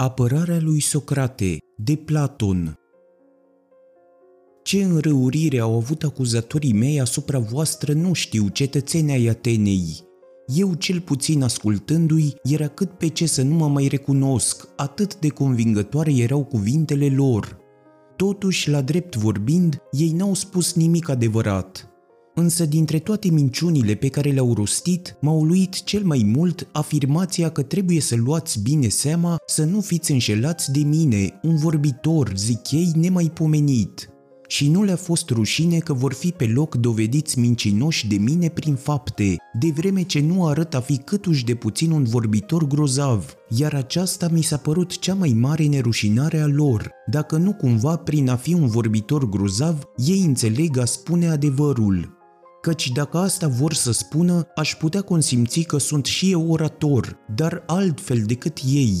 Apărarea lui Socrate, de Platon Ce înrăurire au avut acuzatorii mei asupra voastră nu știu, cetățenii ai Atenei. Eu, cel puțin ascultându-i, era cât pe ce să nu mă mai recunosc, atât de convingătoare erau cuvintele lor. Totuși, la drept vorbind, ei n-au spus nimic adevărat. Însă dintre toate minciunile pe care le-au rostit, m-a uluit cel mai mult afirmația că trebuie să luați bine seama să nu fiți înșelați de mine, un vorbitor, zic ei, nemaipomenit. Și nu le-a fost rușine că vor fi pe loc dovediți mincinoși de mine prin fapte, de vreme ce nu arăt a fi câtuși de puțin un vorbitor grozav, iar aceasta mi s-a părut cea mai mare nerușinare a lor, dacă nu cumva prin a fi un vorbitor grozav, ei înțeleg a spune adevărul căci dacă asta vor să spună, aș putea consimți că sunt și eu orator, dar altfel decât ei.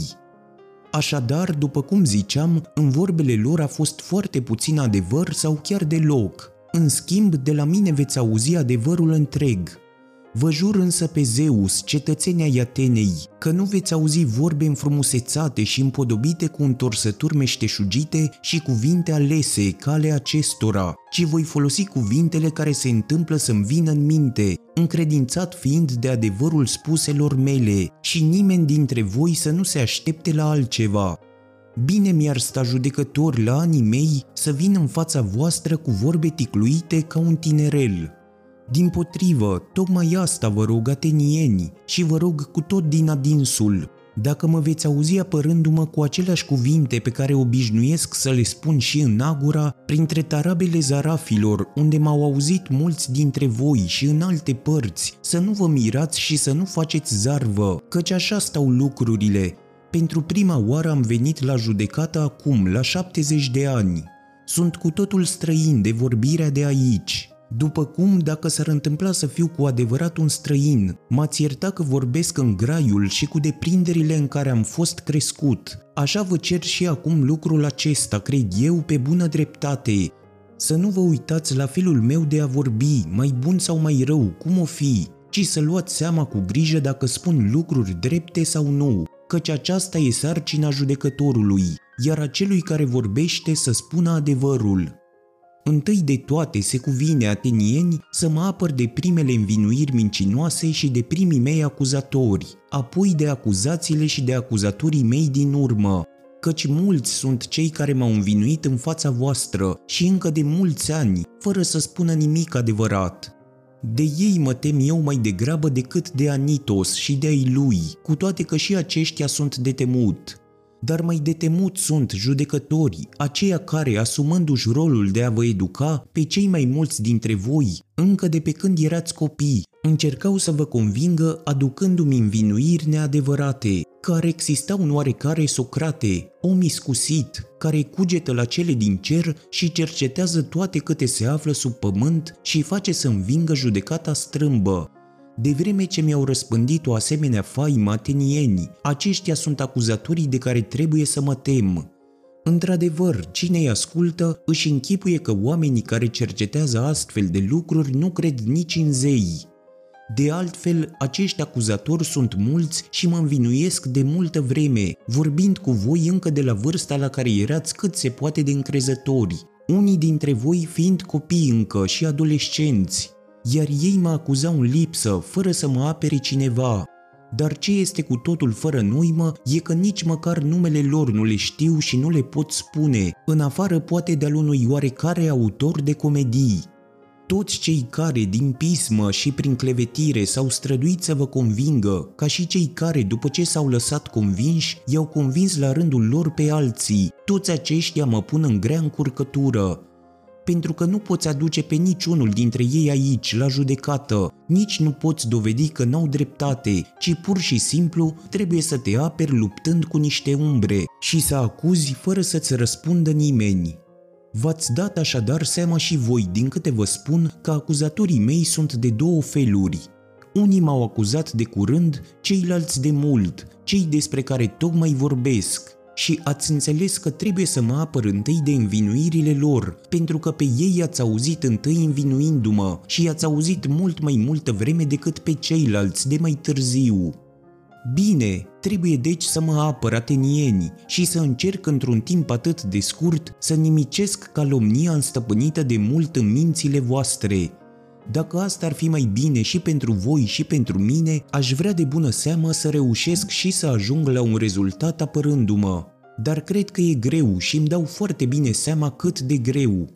Așadar, după cum ziceam, în vorbele lor a fost foarte puțin adevăr sau chiar deloc. În schimb, de la mine veți auzi adevărul întreg – Vă jur însă pe Zeus, cetățenia Iatenei, că nu veți auzi vorbe înfrumusețate și împodobite cu întorsături meșteșugite și cuvinte alese ca ale acestora, ci voi folosi cuvintele care se întâmplă să-mi vină în minte, încredințat fiind de adevărul spuselor mele și nimeni dintre voi să nu se aștepte la altceva. Bine mi-ar sta judecător la anii mei să vin în fața voastră cu vorbe ticluite ca un tinerel, din potrivă, tocmai asta vă rog, atenieni, și vă rog cu tot din adinsul, dacă mă veți auzi apărându-mă cu aceleași cuvinte pe care obișnuiesc să le spun și în Agora, printre tarabele zarafilor, unde m-au auzit mulți dintre voi și în alte părți, să nu vă mirați și să nu faceți zarvă, căci așa stau lucrurile. Pentru prima oară am venit la judecată acum, la 70 de ani. Sunt cu totul străin de vorbirea de aici. După cum, dacă s-ar întâmpla să fiu cu adevărat un străin, m-ați ierta că vorbesc în graiul și cu deprinderile în care am fost crescut. Așa vă cer și acum lucrul acesta, cred eu, pe bună dreptate. Să nu vă uitați la felul meu de a vorbi, mai bun sau mai rău, cum o fi, ci să luați seama cu grijă dacă spun lucruri drepte sau nu, căci aceasta e sarcina judecătorului, iar acelui care vorbește să spună adevărul. Întâi de toate se cuvine atenieni să mă apăr de primele învinuiri mincinoase și de primii mei acuzatori, apoi de acuzațiile și de acuzatorii mei din urmă, căci mulți sunt cei care m-au învinuit în fața voastră și încă de mulți ani, fără să spună nimic adevărat. De ei mă tem eu mai degrabă decât de Anitos și de ai lui, cu toate că și aceștia sunt de temut dar mai de temut sunt judecătorii, aceia care, asumându-și rolul de a vă educa, pe cei mai mulți dintre voi, încă de pe când erați copii, încercau să vă convingă aducându-mi învinuiri neadevărate, care exista un oarecare Socrate, om iscusit, care cugetă la cele din cer și cercetează toate câte se află sub pământ și face să învingă judecata strâmbă, de vreme ce mi-au răspândit o asemenea faimă atenieni, aceștia sunt acuzatorii de care trebuie să mă tem. Într-adevăr, cine îi ascultă își închipuie că oamenii care cercetează astfel de lucruri nu cred nici în zei. De altfel, acești acuzatori sunt mulți și mă învinuiesc de multă vreme, vorbind cu voi încă de la vârsta la care erați cât se poate de încrezători, unii dintre voi fiind copii încă și adolescenți iar ei mă acuzau în lipsă, fără să mă apere cineva. Dar ce este cu totul fără noimă e că nici măcar numele lor nu le știu și nu le pot spune, în afară poate de-al unui oarecare autor de comedii. Toți cei care, din pismă și prin clevetire, s-au străduit să vă convingă, ca și cei care, după ce s-au lăsat convinși, i-au convins la rândul lor pe alții, toți aceștia mă pun în grea încurcătură, pentru că nu poți aduce pe niciunul dintre ei aici, la judecată, nici nu poți dovedi că n-au dreptate, ci pur și simplu trebuie să te aperi luptând cu niște umbre și să acuzi fără să-ți răspundă nimeni. V-ați dat așadar seama și voi, din câte vă spun, că acuzatorii mei sunt de două feluri. Unii m-au acuzat de curând, ceilalți de mult, cei despre care tocmai vorbesc, și ați înțeles că trebuie să mă apăr întâi de învinuirile lor, pentru că pe ei ați auzit întâi învinuindu-mă și i-ați auzit mult mai multă vreme decât pe ceilalți de mai târziu. Bine, trebuie deci să mă apăr atenieni și să încerc într-un timp atât de scurt să nimicesc calomnia înstăpânită de mult în mințile voastre. Dacă asta ar fi mai bine și pentru voi și pentru mine, aș vrea de bună seamă să reușesc și să ajung la un rezultat apărându-mă. Dar cred că e greu și îmi dau foarte bine seama cât de greu.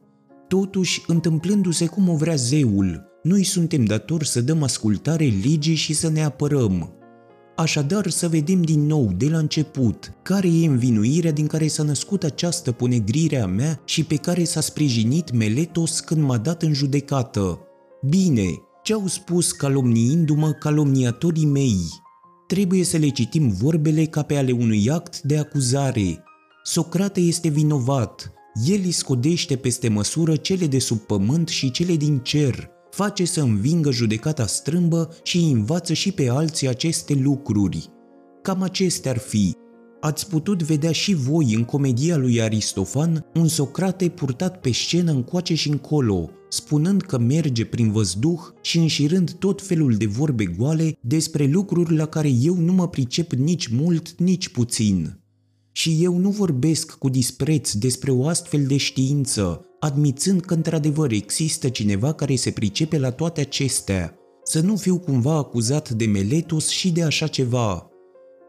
Totuși, întâmplându-se cum o vrea zeul, noi suntem datori să dăm ascultare legii și să ne apărăm. Așadar, să vedem din nou, de la început, care e învinuirea din care s-a născut această ponegrire a mea și pe care s-a sprijinit Meletos când m-a dat în judecată. Bine, ce au spus calomniindu-mă calomniatorii mei? Trebuie să le citim vorbele ca pe ale unui act de acuzare. Socrate este vinovat, el îi scodește peste măsură cele de sub pământ și cele din cer, face să învingă judecata strâmbă și îi învață și pe alții aceste lucruri. Cam acestea ar fi. Ați putut vedea și voi în comedia lui Aristofan un Socrate purtat pe scenă încoace și încolo, spunând că merge prin văzduh și înșirând tot felul de vorbe goale despre lucruri la care eu nu mă pricep nici mult, nici puțin. Și eu nu vorbesc cu dispreț despre o astfel de știință, admițând că într-adevăr există cineva care se pricepe la toate acestea, să nu fiu cumva acuzat de meletus și de așa ceva.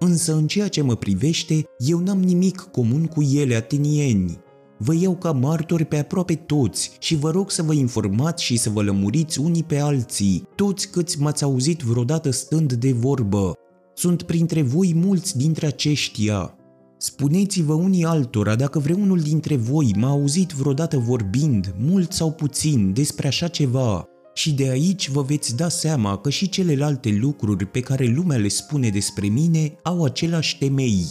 Însă în ceea ce mă privește, eu n-am nimic comun cu ele atenieni. Vă iau ca martori pe aproape toți și vă rog să vă informați și să vă lămuriți unii pe alții, toți câți m-ați auzit vreodată stând de vorbă. Sunt printre voi mulți dintre aceștia, Spuneți-vă unii altora dacă vreunul dintre voi m-a auzit vreodată vorbind, mult sau puțin, despre așa ceva, și de aici vă veți da seama că și celelalte lucruri pe care lumea le spune despre mine au același temei.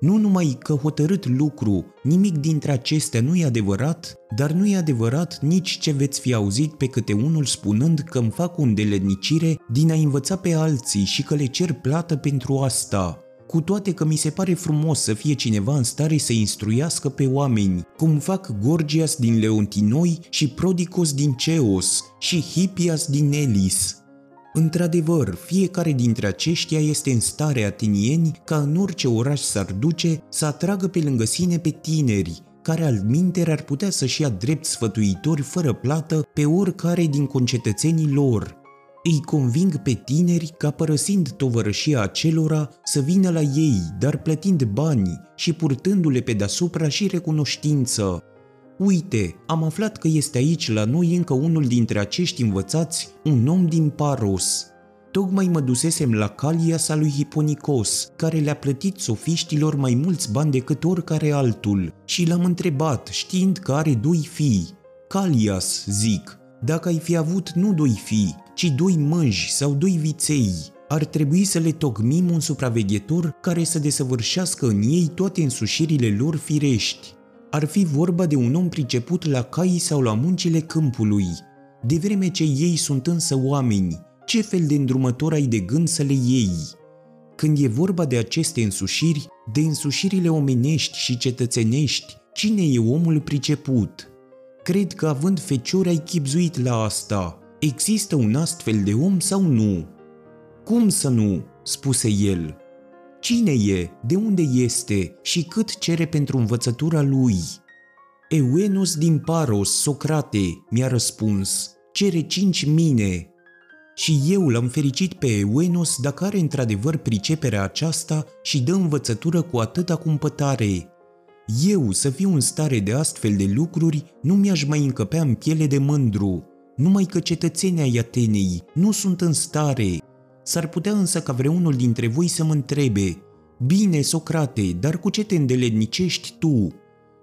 Nu numai că hotărât lucru, nimic dintre acestea nu e adevărat, dar nu e adevărat nici ce veți fi auzit pe câte unul spunând că îmi fac un delednicire din a învăța pe alții și că le cer plată pentru asta cu toate că mi se pare frumos să fie cineva în stare să instruiască pe oameni, cum fac Gorgias din Leontinoi și Prodicos din Ceos și Hippias din Elis. Într-adevăr, fiecare dintre aceștia este în stare atenieni ca în orice oraș s-ar duce să atragă pe lângă sine pe tineri, care al minteri ar putea să-și ia drept sfătuitori fără plată pe oricare din concetățenii lor – îi conving pe tineri ca părăsind tovărășia acelora să vină la ei, dar plătind bani și purtându-le pe deasupra și recunoștință. Uite, am aflat că este aici la noi încă unul dintre acești învățați, un om din Paros. Tocmai mă dusesem la Calias lui Hiponicos, care le-a plătit sofiștilor mai mulți bani decât oricare altul, și l-am întrebat, știind că are doi fii. Calias, zic, dacă ai fi avut nu doi fii, ci doi mânji sau doi viței. Ar trebui să le tocmim un supraveghetor care să desăvârșească în ei toate însușirile lor firești. Ar fi vorba de un om priceput la cai sau la muncile câmpului. De vreme ce ei sunt însă oameni, ce fel de îndrumător ai de gând să le iei? Când e vorba de aceste însușiri, de însușirile omenești și cetățenești, cine e omul priceput? Cred că având feciori ai chipzuit la asta – Există un astfel de om sau nu? Cum să nu? spuse el. Cine e, de unde este și cât cere pentru învățătura lui? Euenus din Paros, Socrate, mi-a răspuns, cere cinci mine. Și eu l-am fericit pe Euenus dacă are într-adevăr priceperea aceasta și dă învățătură cu atâta cumpătare. Eu să fiu în stare de astfel de lucruri nu mi-aș mai încăpea în piele de mândru, numai că cetățenii ai Atenei nu sunt în stare. S-ar putea însă ca vreunul dintre voi să mă întrebe, Bine, Socrate, dar cu ce te îndeletnicești tu?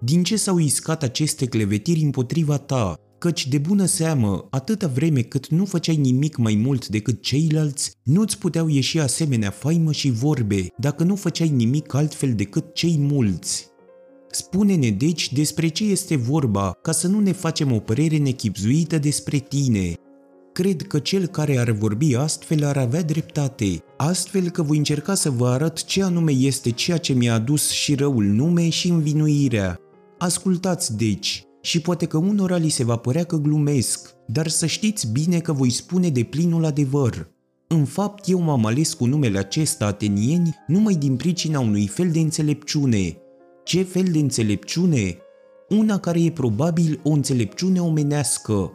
Din ce s-au iscat aceste clevetiri împotriva ta? Căci de bună seamă, atâta vreme cât nu făceai nimic mai mult decât ceilalți, nu-ți puteau ieși asemenea faimă și vorbe dacă nu făceai nimic altfel decât cei mulți. Spune-ne deci despre ce este vorba, ca să nu ne facem o părere nechipzuită despre tine. Cred că cel care ar vorbi astfel ar avea dreptate, astfel că voi încerca să vă arăt ce anume este ceea ce mi-a adus și răul nume și învinuirea. Ascultați deci, și poate că unora li se va părea că glumesc, dar să știți bine că voi spune de plinul adevăr. În fapt, eu m-am ales cu numele acesta atenieni numai din pricina unui fel de înțelepciune. Ce fel de înțelepciune? Una care e probabil o înțelepciune omenească.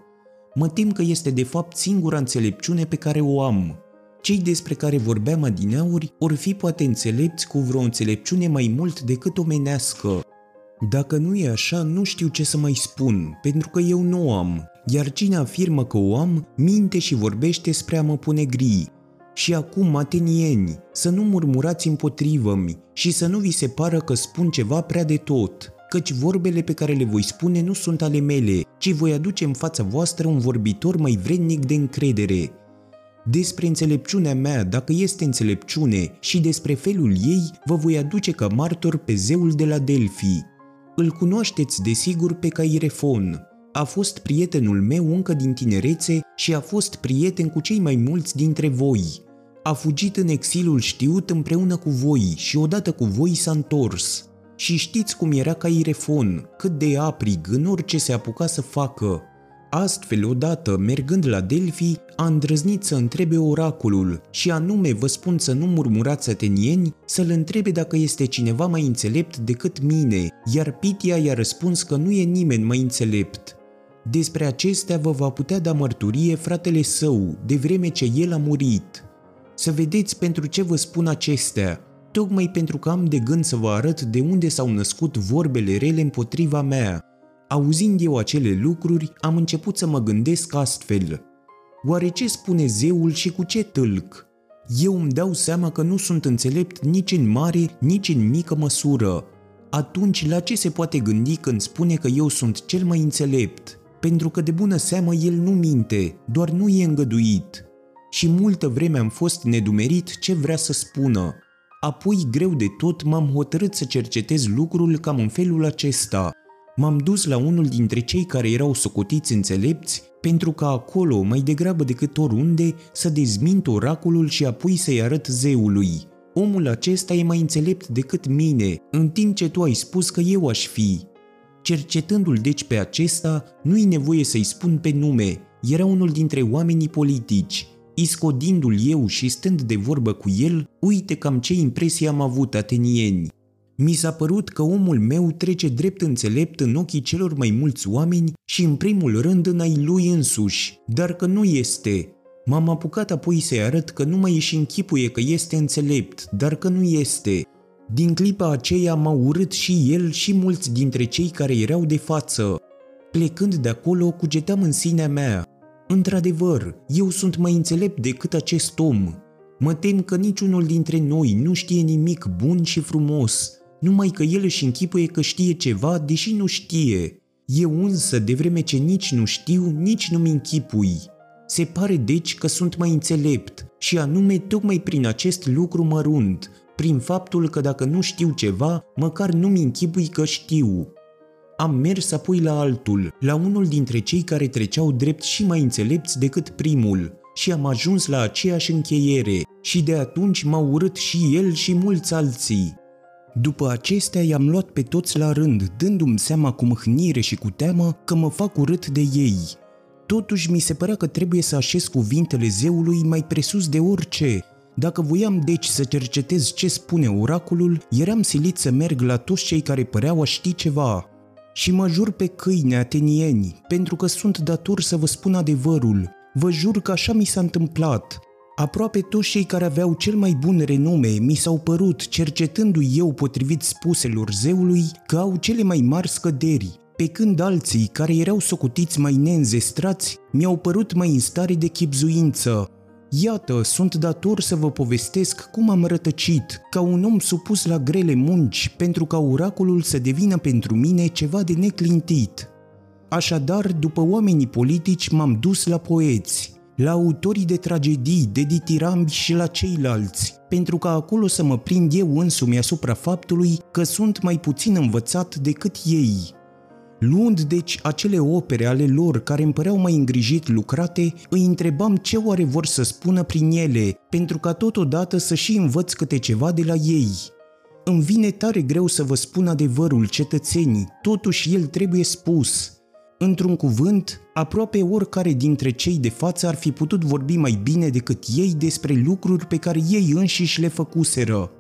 Mă tem că este de fapt singura înțelepciune pe care o am. Cei despre care vorbeam adineauri or fi poate înțelepți cu vreo înțelepciune mai mult decât omenească. Dacă nu e așa, nu știu ce să mai spun, pentru că eu nu o am, iar cine afirmă că o am, minte și vorbește spre a mă pune gri. Și acum, atenieni, să nu murmurați împotrivă-mi și să nu vi se pară că spun ceva prea de tot, căci vorbele pe care le voi spune nu sunt ale mele, ci voi aduce în fața voastră un vorbitor mai vrednic de încredere. Despre înțelepciunea mea, dacă este înțelepciune, și despre felul ei, vă voi aduce ca martor pe zeul de la Delphi. Îl cunoașteți desigur pe Cairefon. A fost prietenul meu încă din tinerețe și a fost prieten cu cei mai mulți dintre voi. A fugit în exilul știut împreună cu voi și odată cu voi s-a întors. Și știți cum era Cairefon, cât de aprig în orice se apuca să facă. Astfel, odată, mergând la Delphi, a îndrăznit să întrebe oracolul și anume vă spun să nu murmurați atenieni, să-l întrebe dacă este cineva mai înțelept decât mine, iar Pitia i-a răspuns că nu e nimeni mai înțelept. Despre acestea vă va putea da mărturie fratele său, de vreme ce el a murit. Să vedeți pentru ce vă spun acestea, tocmai pentru că am de gând să vă arăt de unde s-au născut vorbele rele împotriva mea. Auzind eu acele lucruri, am început să mă gândesc astfel. Oare ce spune zeul și cu ce tâlc? Eu îmi dau seama că nu sunt înțelept nici în mare, nici în mică măsură. Atunci la ce se poate gândi când spune că eu sunt cel mai înțelept? Pentru că de bună seamă el nu minte, doar nu e îngăduit. Și multă vreme am fost nedumerit ce vrea să spună. Apoi, greu de tot, m-am hotărât să cercetez lucrul cam în felul acesta. M-am dus la unul dintre cei care erau socotiți înțelepți, pentru că acolo, mai degrabă decât oriunde, să dezmint oracolul și apoi să-i arăt zeului. Omul acesta e mai înțelept decât mine, în timp ce tu ai spus că eu aș fi. Cercetându-l deci pe acesta, nu-i nevoie să-i spun pe nume, era unul dintre oamenii politici. Iscodindu-l eu și stând de vorbă cu el, uite cam ce impresie am avut atenieni. Mi s-a părut că omul meu trece drept înțelept în ochii celor mai mulți oameni și în primul rând în ai lui însuși, dar că nu este. M-am apucat apoi să-i arăt că nu mai își închipuie că este înțelept, dar că nu este. Din clipa aceea m-au urât și el și mulți dintre cei care erau de față. Plecând de acolo, cugetam în sinea mea. Într-adevăr, eu sunt mai înțelept decât acest om. Mă tem că niciunul dintre noi nu știe nimic bun și frumos, numai că el își închipuie că știe ceva, deși nu știe. Eu însă, de vreme ce nici nu știu, nici nu-mi închipui. Se pare deci că sunt mai înțelept și anume tocmai prin acest lucru mărunt, prin faptul că dacă nu știu ceva, măcar nu-mi închipui că știu. Am mers apoi la altul, la unul dintre cei care treceau drept și mai înțelepți decât primul, și am ajuns la aceeași încheiere, și de atunci m-au urât și el și mulți alții. După acestea i-am luat pe toți la rând, dându-mi seama cu mâhnire și cu teamă că mă fac urât de ei. Totuși mi se părea că trebuie să așez cuvintele zeului mai presus de orice. Dacă voiam deci să cercetez ce spune oracolul, eram silit să merg la toți cei care păreau a ști ceva. Și mă jur pe câine atenieni, pentru că sunt dator să vă spun adevărul. Vă jur că așa mi s-a întâmplat. Aproape toți cei care aveau cel mai bun renume mi s-au părut, cercetându-i eu potrivit spuselor zeului, că au cele mai mari scăderi, pe când alții, care erau socutiți mai neînzestrați, mi-au părut mai în stare de chipzuință. Iată, sunt dator să vă povestesc cum am rătăcit, ca un om supus la grele munci, pentru ca oracolul să devină pentru mine ceva de neclintit. Așadar, după oamenii politici, m-am dus la poeți, la autorii de tragedii, de ditirambi și la ceilalți, pentru ca acolo să mă prind eu însumi asupra faptului că sunt mai puțin învățat decât ei. Luând deci acele opere ale lor care îmi păreau mai îngrijit lucrate, îi întrebam ce oare vor să spună prin ele, pentru ca totodată să și învăț câte ceva de la ei. Îmi vine tare greu să vă spun adevărul, cetățenii, totuși el trebuie spus. Într-un cuvânt, Aproape oricare dintre cei de față ar fi putut vorbi mai bine decât ei despre lucruri pe care ei înșiși le făcuseră.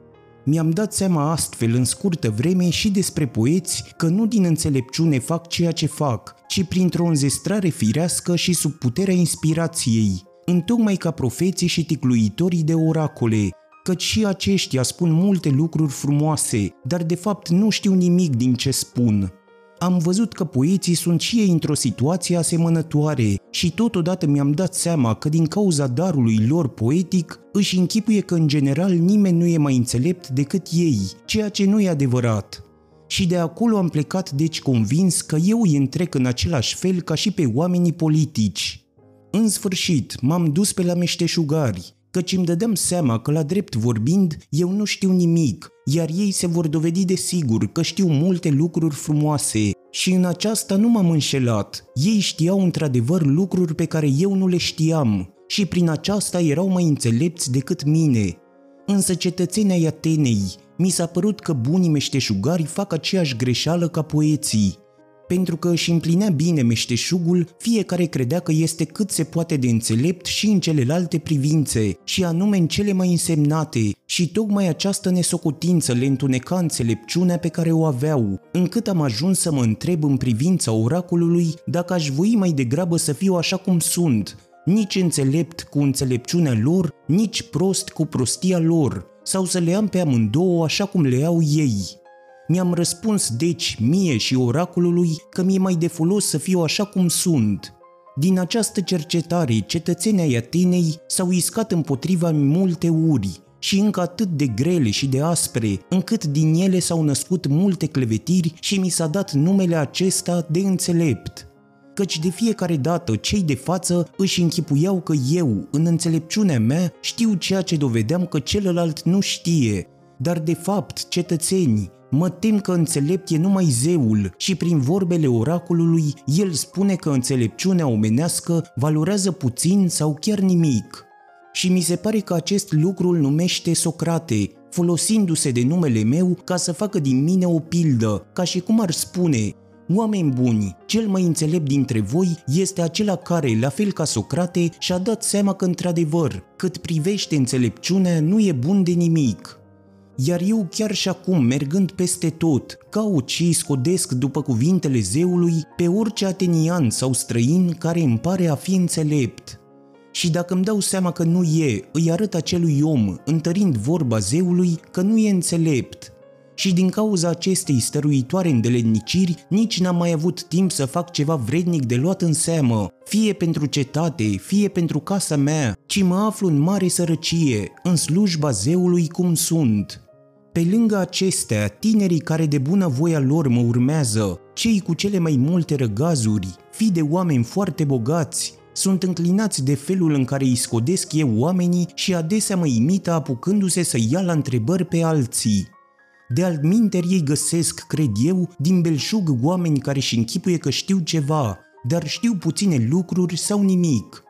Mi-am dat seama astfel în scurtă vreme și despre poeți că nu din înțelepciune fac ceea ce fac, ci printr-o înzestrare firească și sub puterea inspirației, întocmai ca profeții și ticluitorii de oracole, căci și aceștia spun multe lucruri frumoase, dar de fapt nu știu nimic din ce spun. Am văzut că poeții sunt și ei într-o situație asemănătoare și totodată mi-am dat seama că din cauza darului lor poetic își închipuie că în general nimeni nu e mai înțelept decât ei, ceea ce nu e adevărat. Și de acolo am plecat deci convins că eu îi întrec în același fel ca și pe oamenii politici. În sfârșit, m-am dus pe la meșteșugari, căci îmi dădeam seama că la drept vorbind eu nu știu nimic, iar ei se vor dovedi de sigur că știu multe lucruri frumoase și în aceasta nu m-am înșelat. Ei știau într-adevăr lucruri pe care eu nu le știam și prin aceasta erau mai înțelepți decât mine. Însă cetățenii ai Atenei, mi s-a părut că bunii meșteșugari fac aceeași greșeală ca poeții, pentru că își împlinea bine meșteșugul, fiecare credea că este cât se poate de înțelept și în celelalte privințe, și anume în cele mai însemnate, și tocmai această nesocotință le întuneca înțelepciunea pe care o aveau, încât am ajuns să mă întreb în privința oracolului dacă aș voi mai degrabă să fiu așa cum sunt, nici înțelept cu înțelepciunea lor, nici prost cu prostia lor, sau să le am pe amândouă așa cum le au ei. Mi-am răspuns deci mie și oracolului că mi-e mai de folos să fiu așa cum sunt. Din această cercetare, cetățenii ai Atenei s-au iscat împotriva multe uri și încă atât de grele și de aspre, încât din ele s-au născut multe clevetiri și mi s-a dat numele acesta de înțelept. Căci de fiecare dată cei de față își închipuiau că eu, în înțelepciunea mea, știu ceea ce dovedeam că celălalt nu știe, dar de fapt, cetățeni, Mă tem că înțelept e numai zeul și prin vorbele oracolului el spune că înțelepciunea omenească valorează puțin sau chiar nimic. Și mi se pare că acest lucru îl numește Socrate, folosindu-se de numele meu ca să facă din mine o pildă, ca și cum ar spune Oameni buni, cel mai înțelept dintre voi este acela care, la fel ca Socrate, și-a dat seama că într-adevăr, cât privește înțelepciunea, nu e bun de nimic. Iar eu chiar și acum, mergând peste tot, caut și scodesc după cuvintele zeului pe orice atenian sau străin care îmi pare a fi înțelept. Și dacă îmi dau seama că nu e, îi arăt acelui om, întărind vorba zeului, că nu e înțelept. Și din cauza acestei stăruitoare îndeletniciri, nici n-am mai avut timp să fac ceva vrednic de luat în seamă, fie pentru cetate, fie pentru casa mea, ci mă aflu în mare sărăcie, în slujba zeului cum sunt. Pe lângă acestea, tinerii care de bună voia lor mă urmează, cei cu cele mai multe răgazuri, fi de oameni foarte bogați, sunt înclinați de felul în care îi scodesc eu oamenii și adesea mă imită apucându-se să ia la întrebări pe alții. De altminteri ei găsesc, cred eu, din belșug oameni care și închipuie că știu ceva, dar știu puține lucruri sau nimic.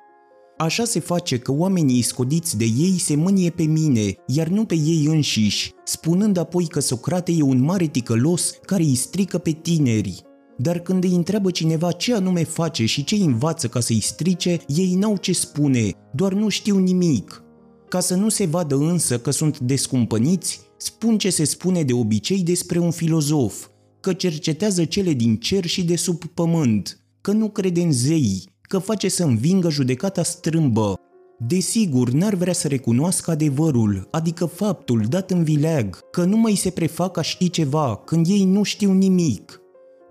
Așa se face că oamenii scodiți de ei se mânie pe mine, iar nu pe ei înșiși, spunând apoi că Socrate e un mare ticălos care îi strică pe tineri. Dar când îi întreabă cineva ce anume face și ce învață ca să-i strice, ei n-au ce spune, doar nu știu nimic. Ca să nu se vadă însă că sunt descumpăniți, spun ce se spune de obicei despre un filozof, că cercetează cele din cer și de sub pământ, că nu crede în zei, că face să învingă judecata strâmbă. Desigur, n-ar vrea să recunoască adevărul, adică faptul dat în vileag, că nu mai se prefac a ști ceva, când ei nu știu nimic.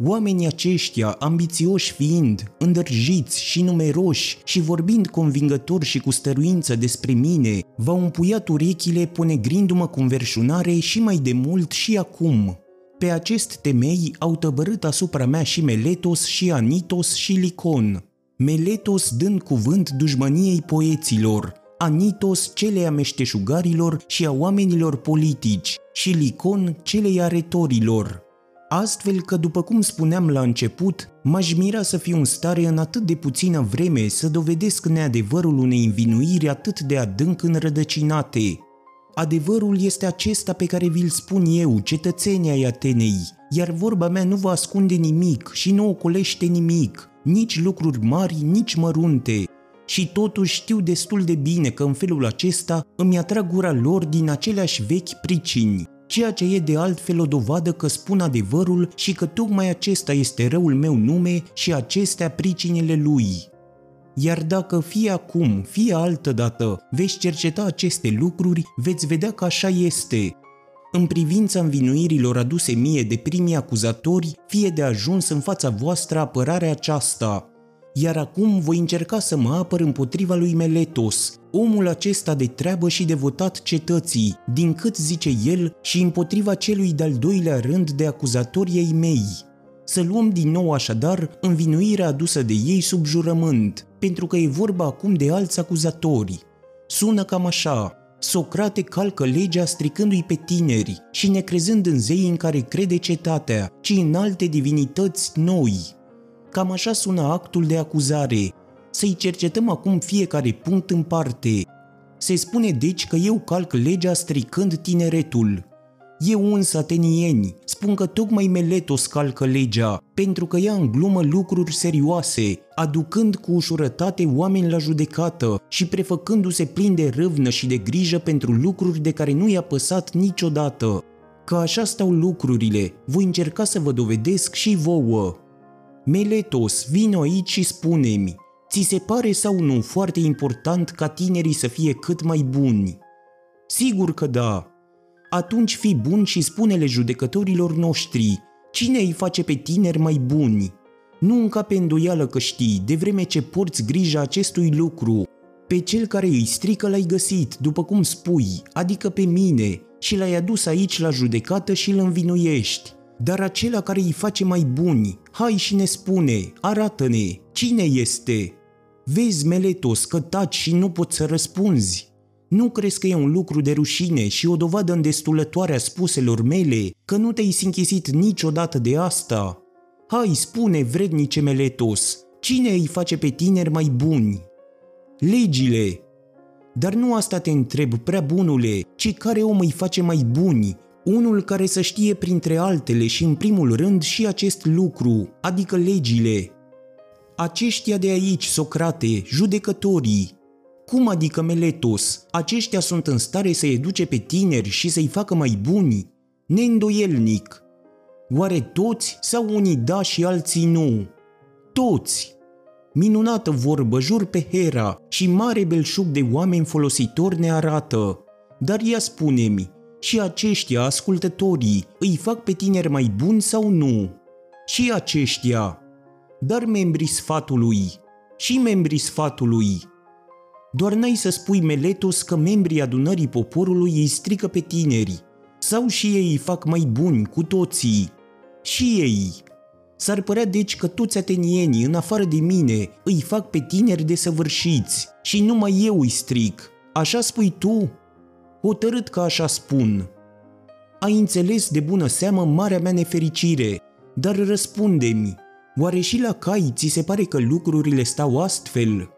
Oamenii aceștia, ambițioși fiind, îndărjiți și numeroși și vorbind convingător și cu stăruință despre mine, v-au împuiat urechile ponegrindu-mă cu înverșunare și mai de mult și acum. Pe acest temei au tăbărât asupra mea și Meletos și Anitos și Licon. Meletos dând cuvânt dușmăniei poeților, Anitos celei a meșteșugarilor și a oamenilor politici și Licon celei a retorilor. Astfel că, după cum spuneam la început, m-aș mira să fiu în stare în atât de puțină vreme să dovedesc neadevărul unei învinuiri atât de adânc înrădăcinate. Adevărul este acesta pe care vi-l spun eu, cetățenia ai Atenei, iar vorba mea nu vă ascunde nimic și nu ocolește nimic, nici lucruri mari, nici mărunte. Și totuși știu destul de bine că în felul acesta îmi atrag gura lor din aceleași vechi pricini, ceea ce e de altfel o dovadă că spun adevărul și că tocmai acesta este răul meu nume și acestea pricinile lui. Iar dacă fie acum, fie altă dată veți cerceta aceste lucruri, veți vedea că așa este. În privința învinuirilor aduse mie de primii acuzatori, fie de ajuns în fața voastră apărarea aceasta. Iar acum voi încerca să mă apăr împotriva lui Meletos, omul acesta de treabă și devotat cetății, din cât zice el, și împotriva celui de-al doilea rând de acuzatorii ei mei. Să luăm din nou așadar învinuirea adusă de ei sub jurământ, pentru că e vorba acum de alți acuzatori. Sună cam așa, Socrate calcă legea stricându-i pe tineri și necrezând în zei în care crede cetatea, ci în alte divinități noi. Cam așa sună actul de acuzare. Să-i cercetăm acum fiecare punct în parte. Se spune deci că eu calc legea stricând tineretul, eu însă, atenieni, spun că tocmai Meletos calcă legea, pentru că ea în glumă lucruri serioase, aducând cu ușurătate oameni la judecată și prefăcându-se plin de râvnă și de grijă pentru lucruri de care nu i-a păsat niciodată. Că așa stau lucrurile, voi încerca să vă dovedesc și vouă. Meletos, vino aici și spune-mi, ți se pare sau nu foarte important ca tinerii să fie cât mai buni? Sigur că da, atunci fi bun și spune-le judecătorilor noștri, cine îi face pe tineri mai buni? Nu încape îndoială că știi, de vreme ce porți grija acestui lucru. Pe cel care îi strică l-ai găsit, după cum spui, adică pe mine, și l-ai adus aici la judecată și îl învinuiești. Dar acela care îi face mai buni, hai și ne spune, arată-ne, cine este? Vezi, Meletos, că taci și nu poți să răspunzi. Nu crezi că e un lucru de rușine și o dovadă îndestulătoare a spuselor mele că nu te-ai sinchisit niciodată de asta? Hai, spune, vrednice Meletos, cine îi face pe tineri mai buni? Legile! Dar nu asta te întreb, prea bunule, ci care om îi face mai buni, unul care să știe printre altele și în primul rând și acest lucru, adică legile. Aceștia de aici, Socrate, judecătorii, cum adică Meletos? Aceștia sunt în stare să educe pe tineri și să-i facă mai buni? Neîndoielnic. Oare toți sau unii da și alții nu? Toți! Minunată vorbă, jur pe Hera, și mare belșug de oameni folositori ne arată. Dar ea spune-mi, și aceștia, ascultătorii, îi fac pe tineri mai buni sau nu? Și aceștia. Dar membrii sfatului, și membrii sfatului, doar n-ai să spui Meletos că membrii adunării poporului îi strică pe tineri. Sau și ei îi fac mai buni cu toții. Și ei. S-ar părea deci că toți atenienii, în afară de mine, îi fac pe tineri desăvârșiți și numai eu îi stric. Așa spui tu? Hotărât că așa spun. Ai înțeles de bună seamă marea mea nefericire, dar răspunde-mi, oare și la cai ți se pare că lucrurile stau astfel?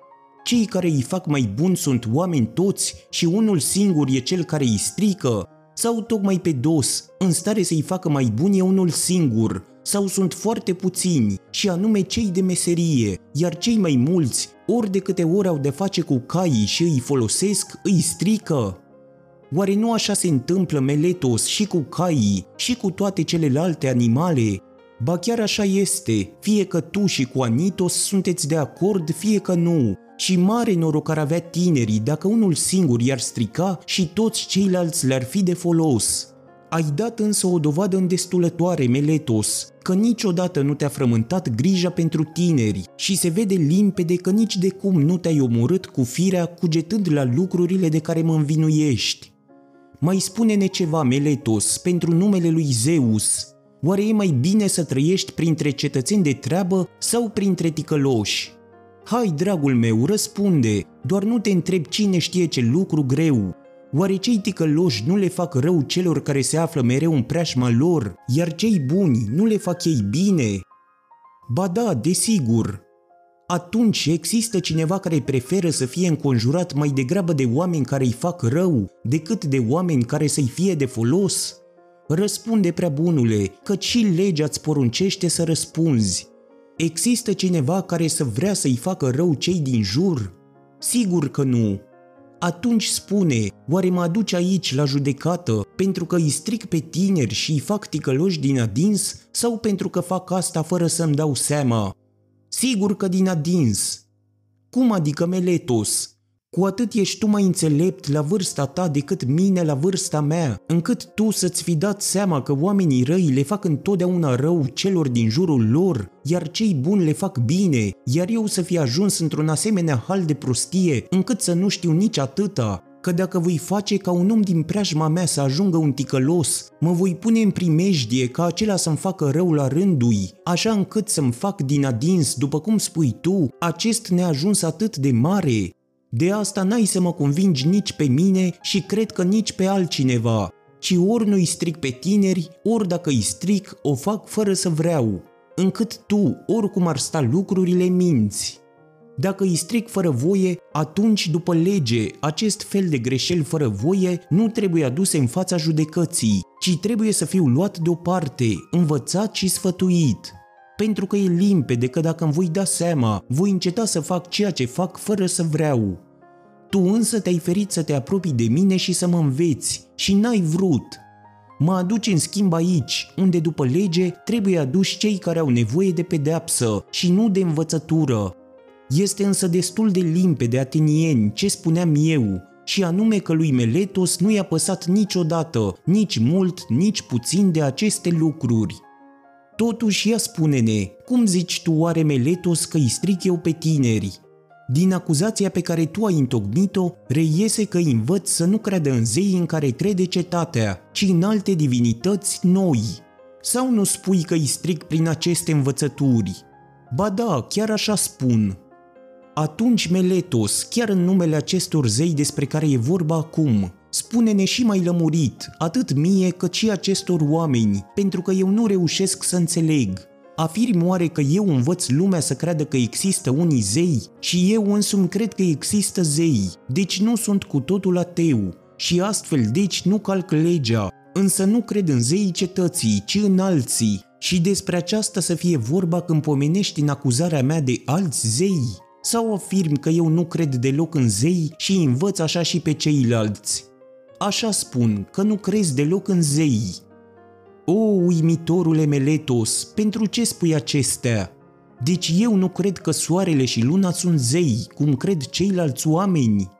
Cei care îi fac mai buni sunt oameni toți și unul singur e cel care îi strică? Sau tocmai pe dos, în stare să-i facă mai buni e unul singur? Sau sunt foarte puțini, și anume cei de meserie, iar cei mai mulți, ori de câte ori au de face cu caii și îi folosesc, îi strică? Oare nu așa se întâmplă Meletos și cu caii și cu toate celelalte animale? Ba chiar așa este, fie că tu și cu Anitos sunteți de acord, fie că nu, și mare noroc ar avea tinerii dacă unul singur i-ar strica și toți ceilalți le-ar fi de folos. Ai dat însă o dovadă îndestulătoare, Meletos, că niciodată nu te-a frământat grija pentru tineri și se vede limpede că nici de cum nu te-ai omorât cu firea cugetând la lucrurile de care mă învinuiești. Mai spune-ne ceva, Meletos, pentru numele lui Zeus. Oare e mai bine să trăiești printre cetățeni de treabă sau printre ticăloși? Hai, dragul meu, răspunde, doar nu te întreb cine știe ce lucru greu. Oare cei ticăloși nu le fac rău celor care se află mereu în preajma lor, iar cei buni nu le fac ei bine? Ba da, desigur. Atunci există cineva care preferă să fie înconjurat mai degrabă de oameni care îi fac rău decât de oameni care să-i fie de folos? Răspunde prea bunule, că și legea îți poruncește să răspunzi. Există cineva care să vrea să-i facă rău cei din jur? Sigur că nu. Atunci spune, oare mă aduce aici la judecată pentru că îi stric pe tineri și îi fac ticăloși din adins sau pentru că fac asta fără să-mi dau seama? Sigur că din adins. Cum adică Meletos? Cu atât ești tu mai înțelept la vârsta ta decât mine la vârsta mea, încât tu să-ți fi dat seama că oamenii răi le fac întotdeauna rău celor din jurul lor, iar cei buni le fac bine, iar eu să fi ajuns într-un asemenea hal de prostie, încât să nu știu nici atâta, că dacă voi face ca un om din preajma mea să ajungă un ticălos, mă voi pune în primejdie ca acela să-mi facă rău la rândui, așa încât să-mi fac din adins, după cum spui tu, acest neajuns atât de mare, de asta n-ai să mă convingi nici pe mine și cred că nici pe altcineva, ci ori nu-i stric pe tineri, ori dacă îi stric, o fac fără să vreau, încât tu, oricum ar sta lucrurile, minți. Dacă îi stric fără voie, atunci, după lege, acest fel de greșeli fără voie nu trebuie aduse în fața judecății, ci trebuie să fiu luat deoparte, învățat și sfătuit. Pentru că e limpede că dacă îmi voi da seama, voi înceta să fac ceea ce fac fără să vreau. Tu însă te-ai ferit să te apropii de mine și să mă înveți și n-ai vrut. Mă aduci în schimb aici, unde după lege trebuie aduși cei care au nevoie de pedeapsă și nu de învățătură. Este însă destul de limpede atenieni ce spuneam eu, și anume că lui Meletos nu i-a păsat niciodată, nici mult, nici puțin de aceste lucruri. Totuși, ia spune-ne, cum zici tu oare Meletos că îi stric eu pe tineri? Din acuzația pe care tu ai întocmit-o, reiese că îi învăț să nu creadă în zei în care crede cetatea, ci în alte divinități noi. Sau nu spui că îi stric prin aceste învățături? Ba da, chiar așa spun. Atunci, Meletos, chiar în numele acestor zei despre care e vorba acum, spune-ne și mai lămurit, atât mie cât și acestor oameni, pentru că eu nu reușesc să înțeleg. Afirm oare că eu învăț lumea să creadă că există unii zei și eu însumi cred că există zei, deci nu sunt cu totul ateu și astfel deci nu calc legea, însă nu cred în zeii cetății, ci în alții și despre aceasta să fie vorba când pomenești în acuzarea mea de alți zei? Sau afirm că eu nu cred deloc în zei și învăț așa și pe ceilalți? Așa spun, că nu crezi deloc în zei. O, uimitorule Meletos, pentru ce spui acestea? Deci eu nu cred că soarele și luna sunt zei, cum cred ceilalți oameni.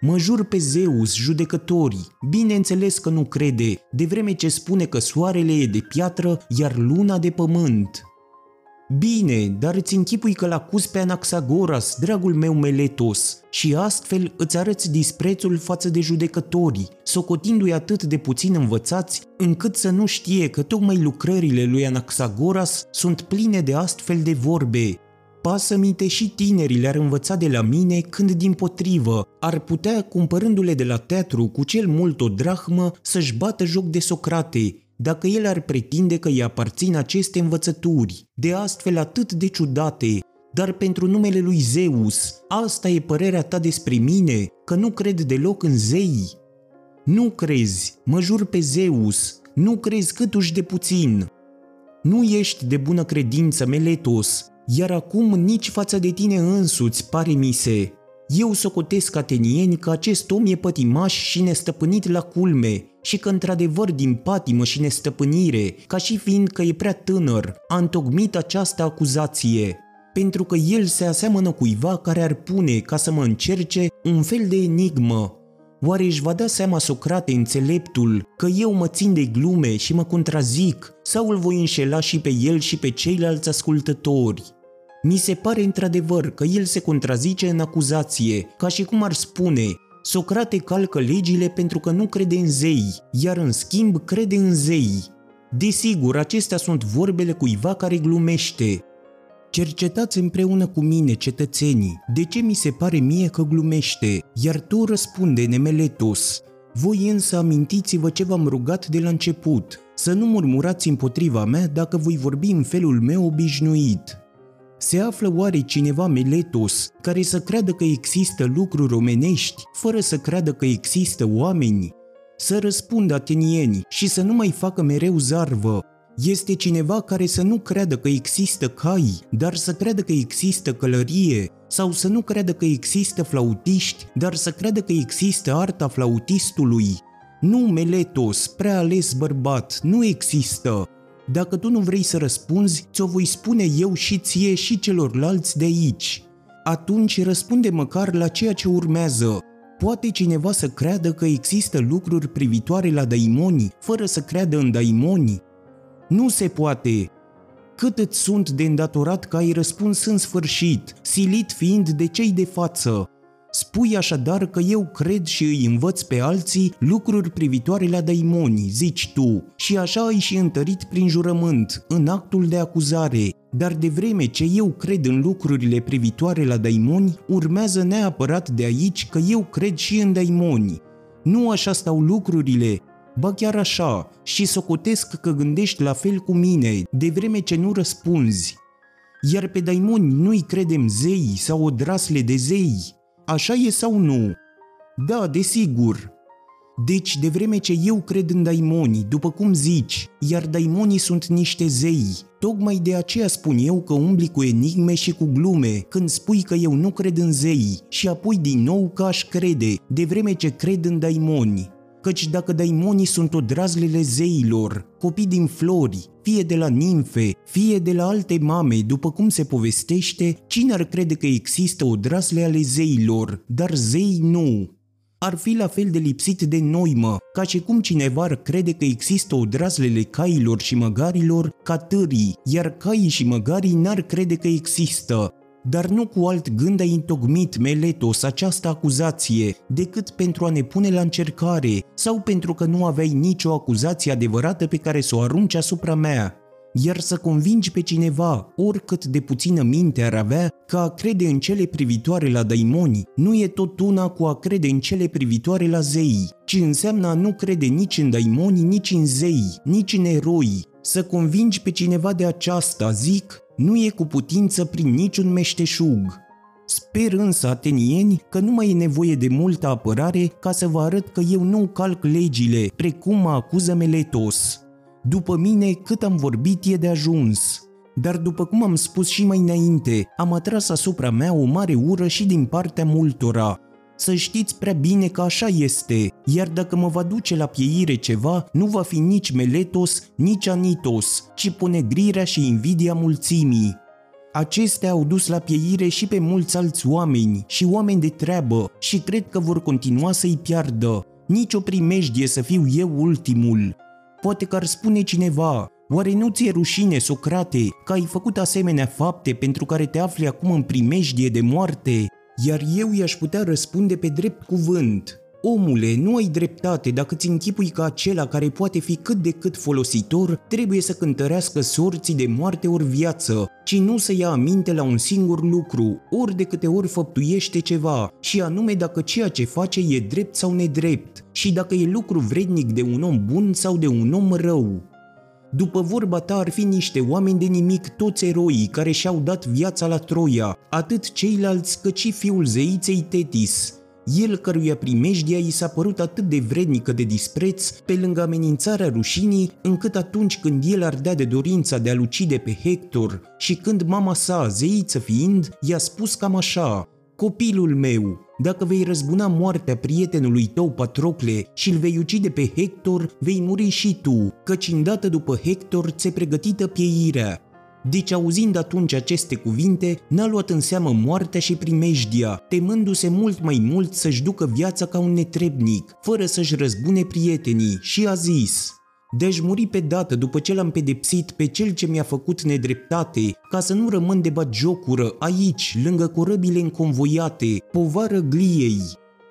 Mă jur pe Zeus, judecătorii, bineînțeles că nu crede, de vreme ce spune că soarele e de piatră, iar luna de pământ. Bine, dar îți închipui că l-acuz pe Anaxagoras, dragul meu Meletos, și astfel îți arăți disprețul față de judecătorii, socotindu-i atât de puțin învățați, încât să nu știe că tocmai lucrările lui Anaxagoras sunt pline de astfel de vorbe. Pasămite și tinerii le-ar învăța de la mine când, din potrivă, ar putea, cumpărându-le de la teatru cu cel mult o drahmă, să-și bată joc de Socrate, dacă el ar pretinde că îi aparțin aceste învățături, de astfel atât de ciudate, dar pentru numele lui Zeus, asta e părerea ta despre mine, că nu cred deloc în zei? Nu crezi, mă jur pe Zeus, nu crezi câtuși de puțin. Nu ești de bună credință, Meletos, iar acum nici față de tine însuți, pare mi se. Eu socotesc atenieni că acest om e pătimaș și nestăpânit la culme și că într-adevăr din patimă și nestăpânire, ca și fiind că e prea tânăr, a întocmit această acuzație, pentru că el se aseamănă cuiva care ar pune, ca să mă încerce, un fel de enigmă. Oare își va da seama Socrate înțeleptul că eu mă țin de glume și mă contrazic sau îl voi înșela și pe el și pe ceilalți ascultători? Mi se pare într-adevăr că el se contrazice în acuzație, ca și cum ar spune Socrate calcă legile pentru că nu crede în zei, iar în schimb crede în zei. Desigur, acestea sunt vorbele cuiva care glumește. Cercetați împreună cu mine, cetățenii, de ce mi se pare mie că glumește, iar tu răspunde, Nemeletos. Voi însă amintiți-vă ce v-am rugat de la început, să nu murmurați împotriva mea dacă voi vorbi în felul meu obișnuit. Se află oare cineva Meletos care să creadă că există lucruri omenești fără să creadă că există oameni? Să răspundă atenieni și să nu mai facă mereu zarvă. Este cineva care să nu creadă că există cai, dar să creadă că există călărie, sau să nu creadă că există flautiști, dar să creadă că există arta flautistului. Nu, Meletos, prea ales bărbat, nu există. Dacă tu nu vrei să răspunzi, ți-o voi spune eu și ție și celorlalți de aici. Atunci răspunde măcar la ceea ce urmează. Poate cineva să creadă că există lucruri privitoare la daimoni, fără să creadă în daimoni? Nu se poate. Cât îți sunt de îndatorat că ai răspuns în sfârșit, silit fiind de cei de față. Spui așadar că eu cred și îi învăț pe alții lucruri privitoare la daimoni, zici tu, și așa ai și întărit prin jurământ, în actul de acuzare. Dar de vreme ce eu cred în lucrurile privitoare la daimoni, urmează neapărat de aici că eu cred și în daimoni. Nu așa stau lucrurile, Ba chiar așa, și socotesc că gândești la fel cu mine, de vreme ce nu răspunzi. Iar pe daimoni nu-i credem zei sau odrasle de zei. Așa e sau nu? Da, desigur. Deci, de vreme ce eu cred în daimoni, după cum zici, iar daimonii sunt niște zei, tocmai de aceea spun eu că umbli cu enigme și cu glume, când spui că eu nu cred în zei și apoi din nou că aș crede, de vreme ce cred în daimoni căci dacă daimonii sunt odrazlele zeilor, copii din flori, fie de la nimfe, fie de la alte mame, după cum se povestește, cine ar crede că există odrazle ale zeilor, dar zei nu? Ar fi la fel de lipsit de noimă, ca și cum cineva ar crede că există odrazlele cailor și măgarilor ca târii, iar caii și măgarii n-ar crede că există, dar nu cu alt gând a întocmit Meletos această acuzație, decât pentru a ne pune la încercare, sau pentru că nu aveai nicio acuzație adevărată pe care să o arunci asupra mea. Iar să convingi pe cineva, oricât de puțină minte ar avea, că a crede în cele privitoare la daimoni nu e tot una cu a crede în cele privitoare la zei, ci înseamnă a nu crede nici în daimoni, nici în zei, nici în eroi. Să convingi pe cineva de aceasta, zic, nu e cu putință prin niciun meșteșug. Sper însă, atenieni, că nu mai e nevoie de multă apărare ca să vă arăt că eu nu calc legile, precum mă acuză Meletos. După mine, cât am vorbit e de ajuns. Dar după cum am spus și mai înainte, am atras asupra mea o mare ură și din partea multora, să știți prea bine că așa este, iar dacă mă va duce la pieire ceva, nu va fi nici Meletos, nici Anitos, ci ponegrirea și invidia mulțimii. Acestea au dus la pieire și pe mulți alți oameni și oameni de treabă și cred că vor continua să-i piardă. Nici o primejdie să fiu eu ultimul. Poate că ar spune cineva, oare nu ți-e rușine, Socrate, că ai făcut asemenea fapte pentru care te afli acum în primejdie de moarte? Iar eu i-aș putea răspunde pe drept cuvânt. Omule, nu ai dreptate dacă ți închipui că acela care poate fi cât de cât folositor trebuie să cântărească sorții de moarte ori viață, ci nu să ia aminte la un singur lucru, ori de câte ori făptuiește ceva, și anume dacă ceea ce face e drept sau nedrept, și dacă e lucru vrednic de un om bun sau de un om rău. După vorba ta ar fi niște oameni de nimic toți eroii care și-au dat viața la Troia, atât ceilalți cât și fiul zeiței Tetis, el căruia primejdia i s-a părut atât de vrednică de dispreț, pe lângă amenințarea rușinii, încât atunci când el ardea de dorința de a-l ucide pe Hector și când mama sa, zeiță fiind, i-a spus cam așa, Copilul meu, dacă vei răzbuna moartea prietenului tău Patrocle și îl vei ucide pe Hector, vei muri și tu, căci îndată după Hector ți-e pregătită pieirea. Deci auzind atunci aceste cuvinte, n-a luat în seamă moartea și primejdia, temându-se mult mai mult să-și ducă viața ca un netrebnic, fără să-și răzbune prietenii, și a zis – de-aș muri pe dată după ce l-am pedepsit pe cel ce mi-a făcut nedreptate, ca să nu rămân de jocură aici, lângă corăbile înconvoiate, povară gliei.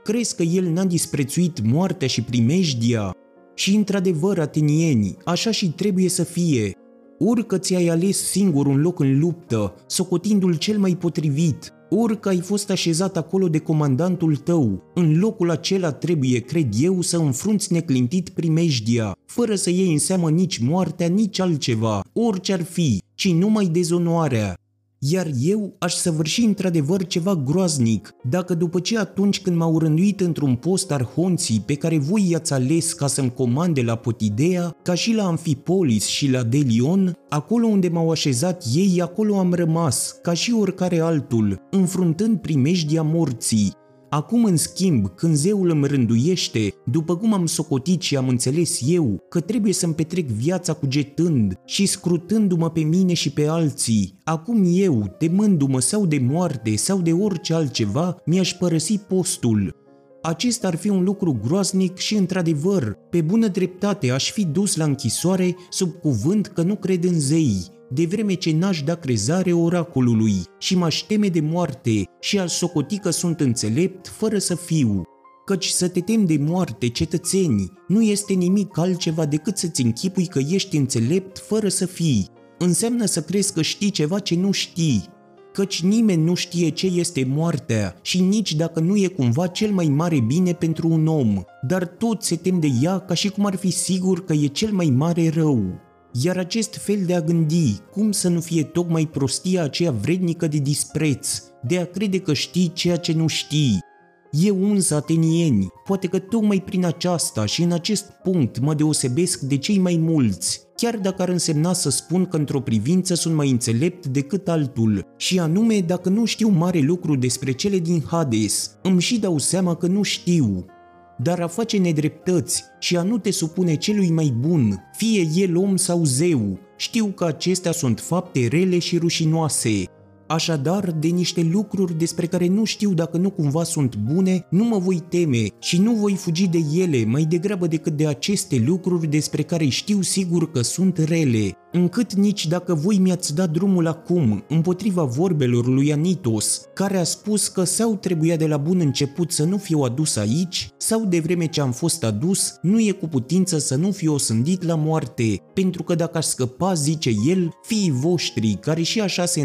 Crezi că el n-a disprețuit moartea și primejdia? Și într-adevăr, atenieni, așa și trebuie să fie. Orică ți-ai ales singur un loc în luptă, socotindu-l cel mai potrivit, orică ai fost așezat acolo de comandantul tău, în locul acela trebuie, cred eu, să înfrunți neclintit primejdia, fără să iei în seamă nici moartea, nici altceva, orice ar fi, ci numai dezonoarea. Iar eu aș săvârși într-adevăr ceva groaznic dacă după ce atunci când m-au rânduit într-un post arhonții pe care voi i-ați ales ca să-mi comande la Potidea, ca și la Amfipolis și la Delion, acolo unde m-au așezat ei, acolo am rămas, ca și oricare altul, înfruntând primejdia morții, Acum, în schimb, când zeul îmi rânduiește, după cum am socotit și am înțeles eu, că trebuie să-mi petrec viața cugetând și scrutându-mă pe mine și pe alții, acum eu, temându-mă sau de moarte sau de orice altceva, mi-aș părăsi postul, acesta ar fi un lucru groaznic și, într-adevăr, pe bună dreptate aș fi dus la închisoare sub cuvânt că nu cred în zei, de vreme ce n-aș da crezare oracolului și m-aș teme de moarte și aș socoti că sunt înțelept fără să fiu. Căci să te temi de moarte, cetățeni, nu este nimic altceva decât să-ți închipui că ești înțelept fără să fii. Înseamnă să crezi că știi ceva ce nu știi, căci nimeni nu știe ce este moartea și nici dacă nu e cumva cel mai mare bine pentru un om, dar tot se tem de ea ca și cum ar fi sigur că e cel mai mare rău. Iar acest fel de a gândi, cum să nu fie tocmai prostia aceea vrednică de dispreț, de a crede că știi ceea ce nu știi. Eu însă, atenieni, poate că tocmai prin aceasta și în acest punct mă deosebesc de cei mai mulți, chiar dacă ar însemna să spun că într-o privință sunt mai înțelept decât altul, și anume dacă nu știu mare lucru despre cele din Hades, îmi și dau seama că nu știu, dar a face nedreptăți și a nu te supune celui mai bun, fie el om sau zeu, știu că acestea sunt fapte rele și rușinoase. Așadar, de niște lucruri despre care nu știu dacă nu cumva sunt bune, nu mă voi teme și nu voi fugi de ele mai degrabă decât de aceste lucruri despre care știu sigur că sunt rele încât nici dacă voi mi-ați dat drumul acum împotriva vorbelor lui Anitos, care a spus că sau trebuia de la bun început să nu fiu adus aici, sau de vreme ce am fost adus, nu e cu putință să nu fiu osândit la moarte, pentru că dacă aș scăpa, zice el, fiii voștri, care și așa se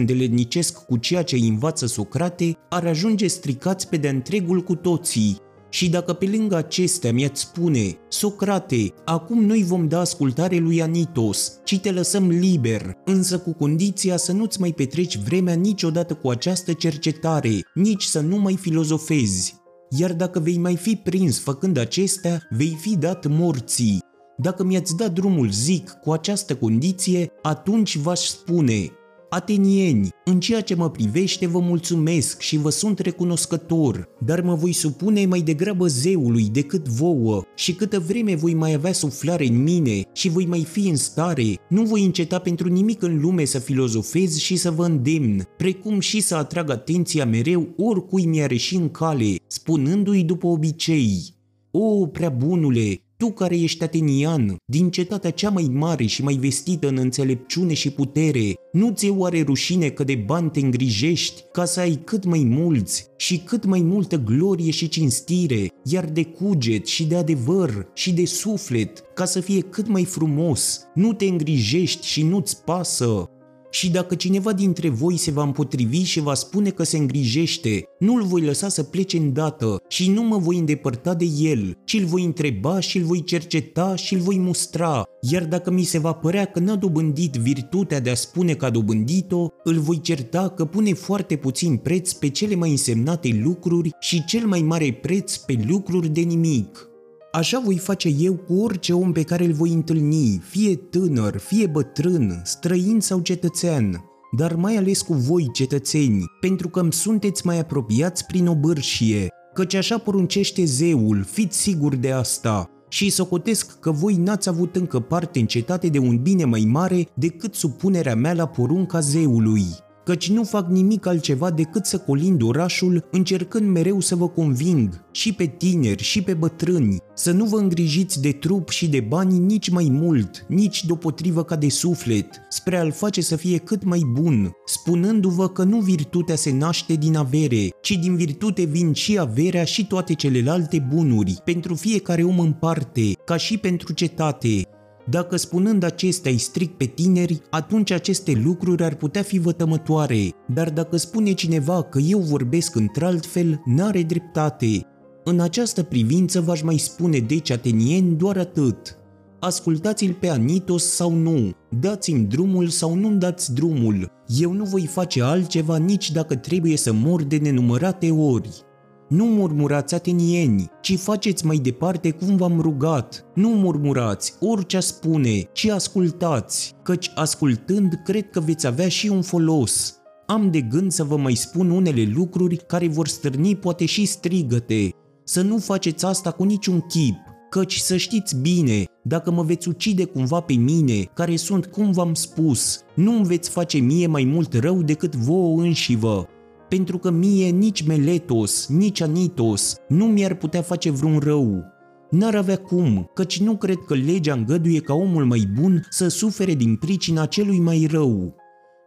îndeletnicesc cu ceea ce îi învață Socrate, ar ajunge stricați pe de întregul cu toții, și dacă pe lângă acestea mi-ați spune, Socrate, acum noi vom da ascultare lui Anitos, ci te lăsăm liber, însă cu condiția să nu-ți mai petreci vremea niciodată cu această cercetare, nici să nu mai filozofezi. Iar dacă vei mai fi prins făcând acestea, vei fi dat morții. Dacă mi-ați dat drumul, zic, cu această condiție, atunci v-aș spune, Atenieni, în ceea ce mă privește vă mulțumesc și vă sunt recunoscător, dar mă voi supune mai degrabă zeului decât vouă și câtă vreme voi mai avea suflare în mine și voi mai fi în stare, nu voi înceta pentru nimic în lume să filozofez și să vă îndemn, precum și să atrag atenția mereu oricui mi-a reși în cale, spunându-i după obicei. O, prea bunule, tu care ești atenian, din cetatea cea mai mare și mai vestită în înțelepciune și putere, nu ți-e oare rușine că de bani te îngrijești ca să ai cât mai mulți și cât mai multă glorie și cinstire, iar de cuget și de adevăr și de suflet, ca să fie cât mai frumos, nu te îngrijești și nu-ți pasă, și dacă cineva dintre voi se va împotrivi și va spune că se îngrijește, nu-l voi lăsa să plece îndată și nu mă voi îndepărta de el, ci îl voi întreba și îl voi cerceta și îl voi mustra, iar dacă mi se va părea că n-a dobândit virtutea de a spune că a dobândit-o, îl voi certa că pune foarte puțin preț pe cele mai însemnate lucruri și cel mai mare preț pe lucruri de nimic. Așa voi face eu cu orice om pe care îl voi întâlni, fie tânăr, fie bătrân, străin sau cetățean, dar mai ales cu voi, cetățeni, pentru că îmi sunteți mai apropiați prin obârșie, căci așa poruncește zeul, fiți siguri de asta, și socotesc că voi n-ați avut încă parte în cetate de un bine mai mare decât supunerea mea la porunca zeului căci nu fac nimic altceva decât să colind orașul, încercând mereu să vă conving, și pe tineri, și pe bătrâni, să nu vă îngrijiți de trup și de bani nici mai mult, nici deopotrivă ca de suflet, spre a-l face să fie cât mai bun, spunându-vă că nu virtutea se naște din avere, ci din virtute vin și averea și toate celelalte bunuri, pentru fiecare om în parte, ca și pentru cetate, dacă spunând acestea îi stric pe tineri, atunci aceste lucruri ar putea fi vătămătoare, dar dacă spune cineva că eu vorbesc într-altfel, n-are dreptate. În această privință v-aș mai spune deci atenieni doar atât. Ascultați-l pe Anitos sau nu, dați-mi drumul sau nu dați drumul. Eu nu voi face altceva nici dacă trebuie să mor de nenumărate ori. Nu murmurați atenieni, ci faceți mai departe cum v-am rugat. Nu murmurați orice spune, ci ascultați, căci ascultând cred că veți avea și un folos. Am de gând să vă mai spun unele lucruri care vor stârni poate și strigăte. Să nu faceți asta cu niciun chip, căci să știți bine, dacă mă veți ucide cumva pe mine, care sunt cum v-am spus, nu îmi veți face mie mai mult rău decât vouă înșivă, pentru că mie nici Meletos, nici Anitos nu mi-ar putea face vreun rău. N-ar avea cum, căci nu cred că legea îngăduie ca omul mai bun să sufere din pricina celui mai rău.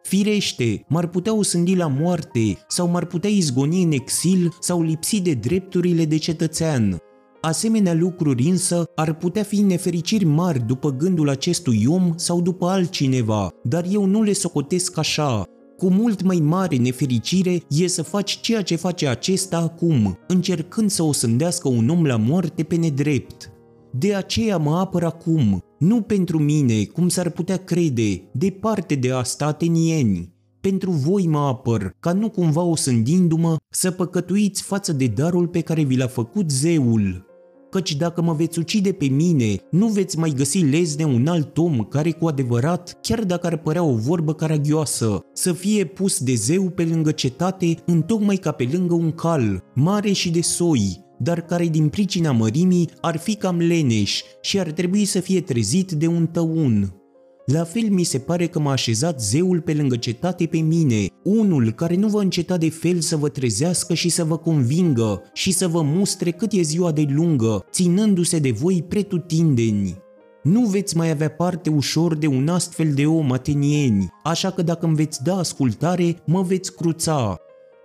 Firește, m-ar putea osândi la moarte sau m-ar putea izgoni în exil sau lipsi de drepturile de cetățean. Asemenea lucruri însă ar putea fi nefericiri mari după gândul acestui om sau după altcineva, dar eu nu le socotesc așa, cu mult mai mare nefericire e să faci ceea ce face acesta acum, încercând să o sândească un om la moarte pe nedrept. De aceea mă apăr acum, nu pentru mine, cum s-ar putea crede, departe de asta atenieni. Pentru voi mă apăr, ca nu cumva osândindu-mă să păcătuiți față de darul pe care vi l-a făcut zeul căci dacă mă veți ucide pe mine, nu veți mai găsi lezne un alt om care cu adevărat, chiar dacă ar părea o vorbă caragioasă, să fie pus de zeu pe lângă cetate, întocmai ca pe lângă un cal, mare și de soi, dar care din pricina mărimii ar fi cam leneș și ar trebui să fie trezit de un tăun. La fel mi se pare că m-a așezat zeul pe lângă cetate pe mine, unul care nu va înceta de fel să vă trezească și să vă convingă și să vă mustre cât e ziua de lungă, ținându-se de voi pretutindeni. Nu veți mai avea parte ușor de un astfel de om atenieni, așa că dacă îmi veți da ascultare, mă veți cruța,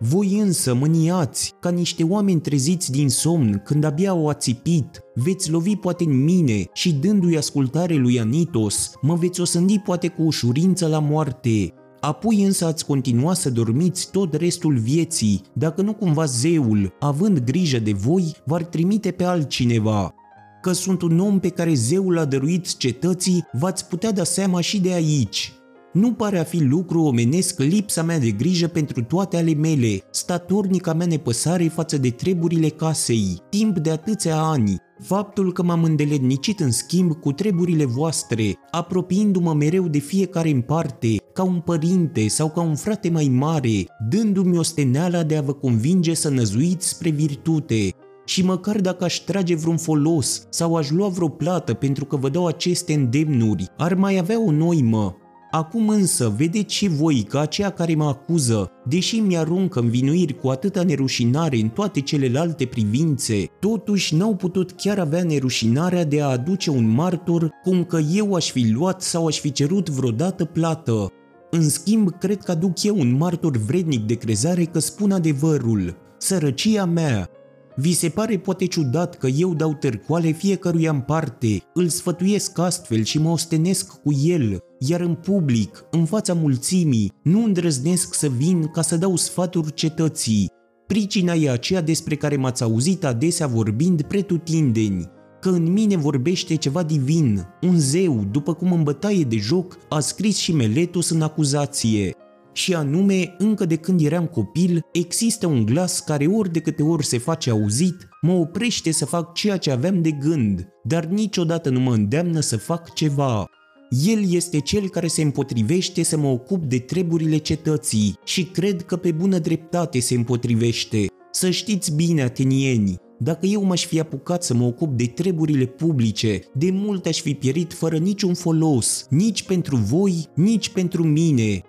voi însă mâniați, ca niște oameni treziți din somn, când abia au ațipit, veți lovi poate în mine și dându-i ascultare lui Anitos, mă veți osândi poate cu ușurință la moarte. Apoi însă ați continua să dormiți tot restul vieții, dacă nu cumva zeul, având grijă de voi, v-ar trimite pe altcineva. Că sunt un om pe care zeul a dăruit cetății, v-ați putea da seama și de aici. Nu pare a fi lucru omenesc lipsa mea de grijă pentru toate ale mele, statornica mea nepăsare față de treburile casei, timp de atâția ani, Faptul că m-am îndeletnicit în schimb cu treburile voastre, apropiindu-mă mereu de fiecare în parte, ca un părinte sau ca un frate mai mare, dându-mi osteneala de a vă convinge să năzuiți spre virtute, și măcar dacă aș trage vreun folos sau aș lua vreo plată pentru că vă dau aceste îndemnuri, ar mai avea o noimă, Acum însă vedeți și voi că aceea care mă acuză, deși mi-aruncă învinuiri cu atâta nerușinare în toate celelalte privințe, totuși n-au putut chiar avea nerușinarea de a aduce un martor cum că eu aș fi luat sau aș fi cerut vreodată plată. În schimb, cred că aduc eu un martor vrednic de crezare că spun adevărul. Sărăcia mea, vi se pare poate ciudat că eu dau târcoale fiecăruia în parte, îl sfătuiesc astfel și mă ostenesc cu el, iar în public, în fața mulțimii, nu îndrăznesc să vin ca să dau sfaturi cetății. Pricina e aceea despre care m-ați auzit adesea vorbind pretutindeni, că în mine vorbește ceva divin, un zeu, după cum în bătaie de joc a scris și Meletus în acuzație, și anume, încă de când eram copil, există un glas care ori de câte ori se face auzit, mă oprește să fac ceea ce aveam de gând, dar niciodată nu mă îndeamnă să fac ceva. El este cel care se împotrivește să mă ocup de treburile cetății și cred că pe bună dreptate se împotrivește. Să știți bine, atenieni, dacă eu m-aș fi apucat să mă ocup de treburile publice, de mult aș fi pierit fără niciun folos, nici pentru voi, nici pentru mine,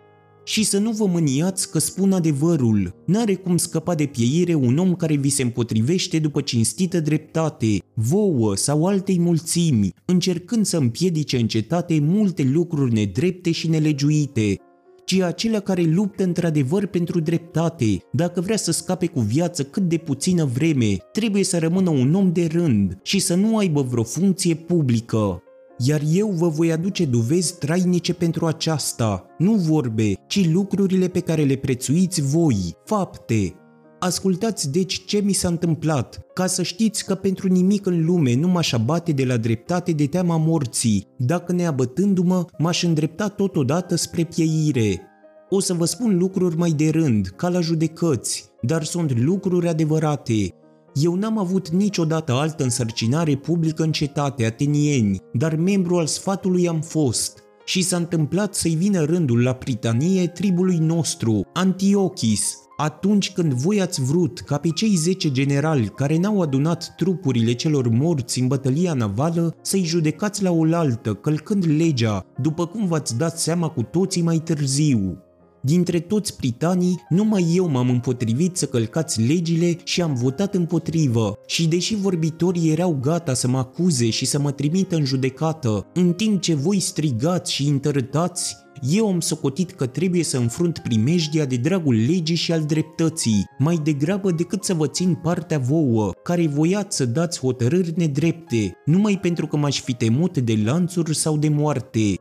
și să nu vă mâniați că spun adevărul. N-are cum scăpa de pieire un om care vi se împotrivește după cinstită dreptate, vouă sau altei mulțimi, încercând să împiedice în cetate multe lucruri nedrepte și nelegiuite, ci acelea care luptă într-adevăr pentru dreptate. Dacă vrea să scape cu viață cât de puțină vreme, trebuie să rămână un om de rând și să nu aibă vreo funcție publică iar eu vă voi aduce dovezi trainice pentru aceasta, nu vorbe, ci lucrurile pe care le prețuiți voi, fapte. Ascultați deci ce mi s-a întâmplat, ca să știți că pentru nimic în lume nu m-aș abate de la dreptate de teama morții, dacă neabătându-mă m-aș îndrepta totodată spre pieire. O să vă spun lucruri mai de rând, ca la judecăți, dar sunt lucruri adevărate. Eu n-am avut niciodată altă însărcinare publică în cetate, atenieni, dar membru al sfatului am fost. Și s-a întâmplat să-i vină rândul la pritanie tribului nostru, Antiochis, atunci când voi ați vrut ca pe cei zece generali care n-au adunat trupurile celor morți în bătălia navală să-i judecați la oaltă, călcând legea, după cum v-ați dat seama cu toții mai târziu. Dintre toți britanii, numai eu m-am împotrivit să călcați legile și am votat împotrivă. Și deși vorbitorii erau gata să mă acuze și să mă trimită în judecată, în timp ce voi strigați și întărâtați, eu am socotit că trebuie să înfrunt primejdia de dragul legii și al dreptății, mai degrabă decât să vă țin partea vouă, care voiați să dați hotărâri nedrepte, numai pentru că m-aș fi temut de lanțuri sau de moarte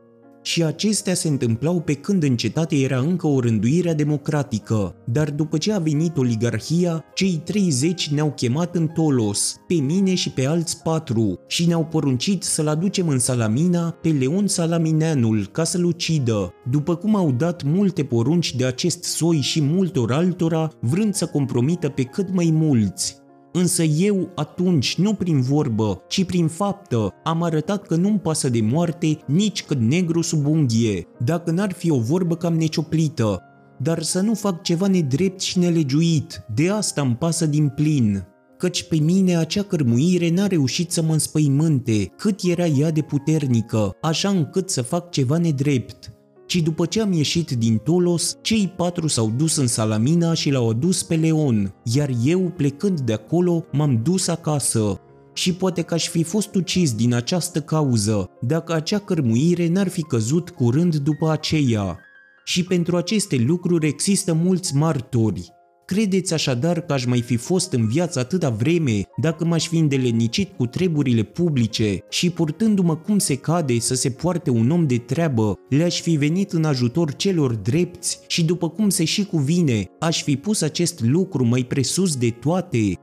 și acestea se întâmplau pe când în cetate era încă o rânduire democratică, dar după ce a venit oligarhia, cei 30 ne-au chemat în Tolos, pe mine și pe alți patru, și ne-au poruncit să-l aducem în Salamina pe Leon Salamineanul ca să-l ucidă, după cum au dat multe porunci de acest soi și multor altora, vrând să compromită pe cât mai mulți. Însă eu atunci, nu prin vorbă, ci prin faptă, am arătat că nu-mi pasă de moarte nici cât negru sub unghie, dacă n-ar fi o vorbă cam necioplită, dar să nu fac ceva nedrept și nelegiuit, de asta îmi pasă din plin. Căci pe mine acea cărmuire n-a reușit să mă înspăimânte, cât era ea de puternică, așa încât să fac ceva nedrept ci după ce am ieșit din Tolos, cei patru s-au dus în Salamina și l-au adus pe Leon, iar eu, plecând de acolo, m-am dus acasă. Și poate că aș fi fost ucis din această cauză, dacă acea cărmuire n-ar fi căzut curând după aceea. Și pentru aceste lucruri există mulți martori, Credeți așadar că aș mai fi fost în viață atâta vreme dacă m-aș fi îndelenicit cu treburile publice? Și purtându-mă cum se cade să se poarte un om de treabă, le-aș fi venit în ajutor celor drepți? Și după cum se și cuvine, aș fi pus acest lucru mai presus de toate?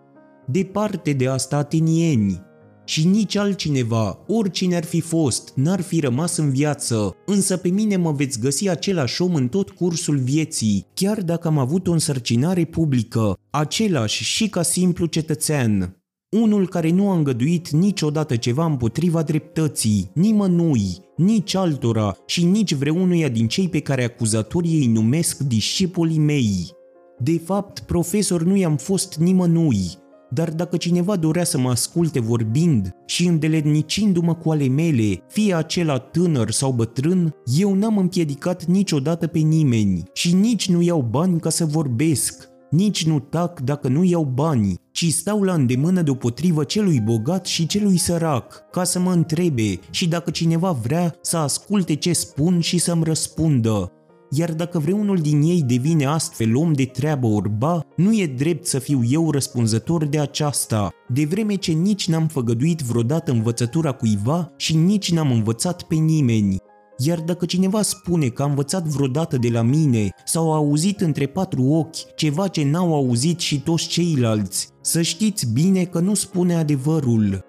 Departe de asta atenieni, și nici altcineva, oricine ar fi fost, n-ar fi rămas în viață, însă pe mine mă veți găsi același om în tot cursul vieții, chiar dacă am avut o însărcinare publică, același și ca simplu cetățean. Unul care nu a îngăduit niciodată ceva împotriva dreptății, nimănui, nici altora și nici vreunuia din cei pe care acuzatorii îi numesc discipolii mei. De fapt, profesor nu i-am fost nimănui, dar dacă cineva dorea să mă asculte vorbind și îndeletnicindu-mă cu ale mele, fie acela tânăr sau bătrân, eu n-am împiedicat niciodată pe nimeni și nici nu iau bani ca să vorbesc, nici nu tac dacă nu iau bani, ci stau la îndemână deopotrivă celui bogat și celui sărac, ca să mă întrebe și dacă cineva vrea să asculte ce spun și să-mi răspundă iar dacă vreunul din ei devine astfel om de treabă orba, nu e drept să fiu eu răspunzător de aceasta, de vreme ce nici n-am făgăduit vreodată învățătura cuiva și nici n-am învățat pe nimeni. Iar dacă cineva spune că a învățat vreodată de la mine sau a auzit între patru ochi ceva ce n-au auzit și toți ceilalți, să știți bine că nu spune adevărul.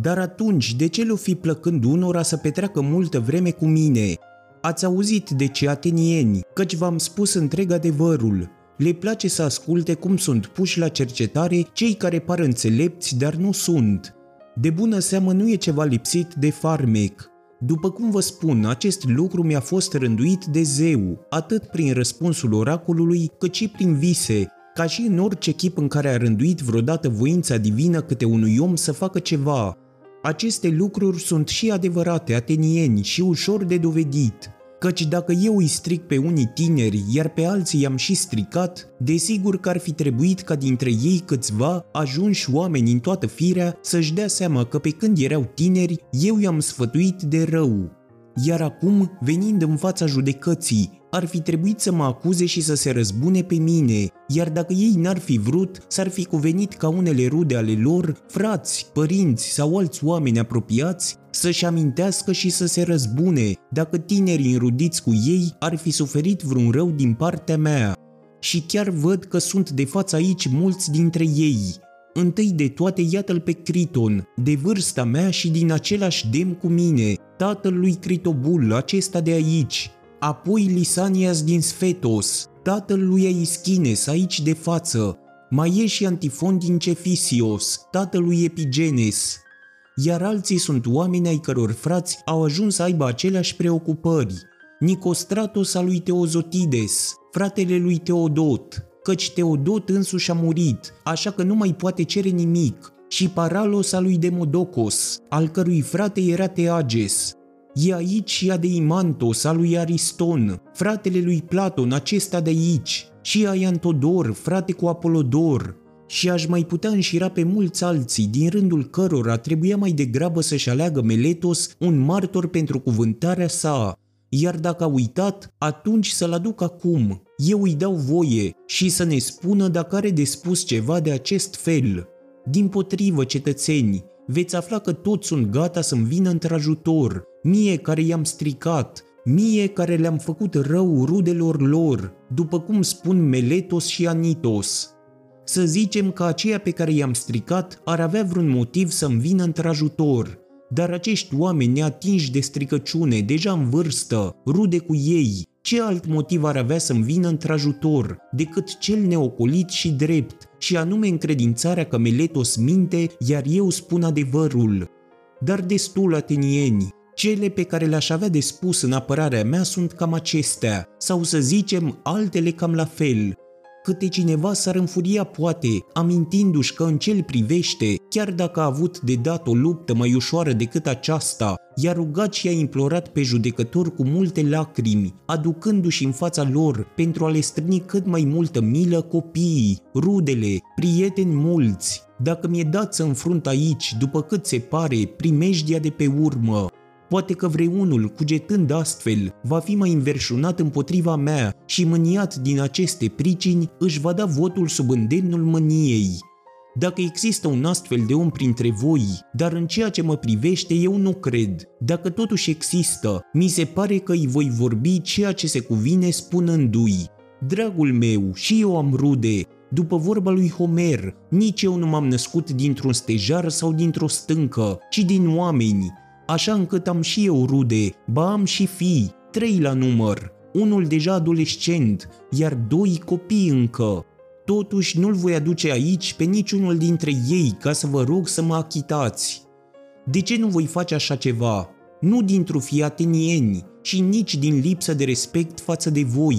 Dar atunci, de ce le-o fi plăcând unora să petreacă multă vreme cu mine, Ați auzit de ce atenieni, căci v-am spus întreg adevărul. Le place să asculte cum sunt puși la cercetare cei care par înțelepți, dar nu sunt. De bună seamă nu e ceva lipsit de farmec. După cum vă spun, acest lucru mi-a fost rânduit de zeu, atât prin răspunsul oracolului, cât și prin vise, ca și în orice chip în care a rânduit vreodată voința divină câte unui om să facă ceva, aceste lucruri sunt și adevărate atenieni și ușor de dovedit, căci dacă eu îi stric pe unii tineri, iar pe alții i-am și stricat, desigur că ar fi trebuit ca dintre ei câțiva, ajunși oameni în toată firea, să-și dea seama că pe când erau tineri, eu i-am sfătuit de rău. Iar acum, venind în fața judecății, ar fi trebuit să mă acuze și să se răzbune pe mine, iar dacă ei n-ar fi vrut, s-ar fi cuvenit ca unele rude ale lor, frați, părinți sau alți oameni apropiați, să-și amintească și să se răzbune dacă tinerii înrudiți cu ei ar fi suferit vreun rău din partea mea. și chiar văd că sunt de față aici mulți dintre ei. Întâi de toate iată-l pe Criton, de vârsta mea și din același dem cu mine, tatăl lui Critobul, acesta de aici, apoi Lisanias din Sfetos, tatăl lui Aischines, aici de față, mai e și Antifon din Cefisios, tatăl lui Epigenes, iar alții sunt oameni ai căror frați au ajuns să aibă aceleași preocupări. Nicostratos al lui Teozotides, fratele lui Teodot, căci Teodot însuși a murit, așa că nu mai poate cere nimic, și Paralos al lui Demodocos, al cărui frate era Teages. E aici și Adeimantos al lui Ariston, fratele lui Platon, acesta de aici, și Aiantodor, frate cu Apolodor, și aș mai putea înșira pe mulți alții, din rândul cărora trebuia mai degrabă să-și aleagă Meletos un martor pentru cuvântarea sa, iar dacă a uitat, atunci să-l aduc acum, eu îi dau voie și să ne spună dacă are de spus ceva de acest fel. Din potrivă, cetățeni, veți afla că toți sunt gata să-mi vină într-ajutor, mie care i-am stricat, mie care le-am făcut rău rudelor lor, după cum spun Meletos și Anitos. Să zicem că aceia pe care i-am stricat ar avea vreun motiv să-mi vină într-ajutor, dar acești oameni neatinși de stricăciune, deja în vârstă, rude cu ei, ce alt motiv ar avea să-mi vină într-ajutor decât cel neocolit și drept, și anume încredințarea că Meletos minte, iar eu spun adevărul. Dar destul, atenieni, cele pe care le-aș avea de spus în apărarea mea sunt cam acestea, sau să zicem altele cam la fel, câte cineva s-ar înfuria poate, amintindu-și că în cel privește, chiar dacă a avut de dat o luptă mai ușoară decât aceasta, i-a rugat și a implorat pe judecător cu multe lacrimi, aducându-și în fața lor pentru a le strâni cât mai multă milă copiii, rudele, prieteni mulți. Dacă mi-e dat să înfrunt aici, după cât se pare, primejdia de pe urmă, Poate că vreunul, cugetând astfel, va fi mai înverșunat împotriva mea și mâniat din aceste pricini, își va da votul sub îndemnul mâniei. Dacă există un astfel de om printre voi, dar în ceea ce mă privește eu nu cred, dacă totuși există, mi se pare că îi voi vorbi ceea ce se cuvine spunându-i. Dragul meu, și eu am rude, după vorba lui Homer, nici eu nu m-am născut dintr-un stejar sau dintr-o stâncă, ci din oameni, așa încât am și eu rude, ba am și fii, trei la număr, unul deja adolescent, iar doi copii încă. Totuși nu-l voi aduce aici pe niciunul dintre ei ca să vă rog să mă achitați. De ce nu voi face așa ceva? Nu dintr-o fi atenieni și nici din lipsă de respect față de voi.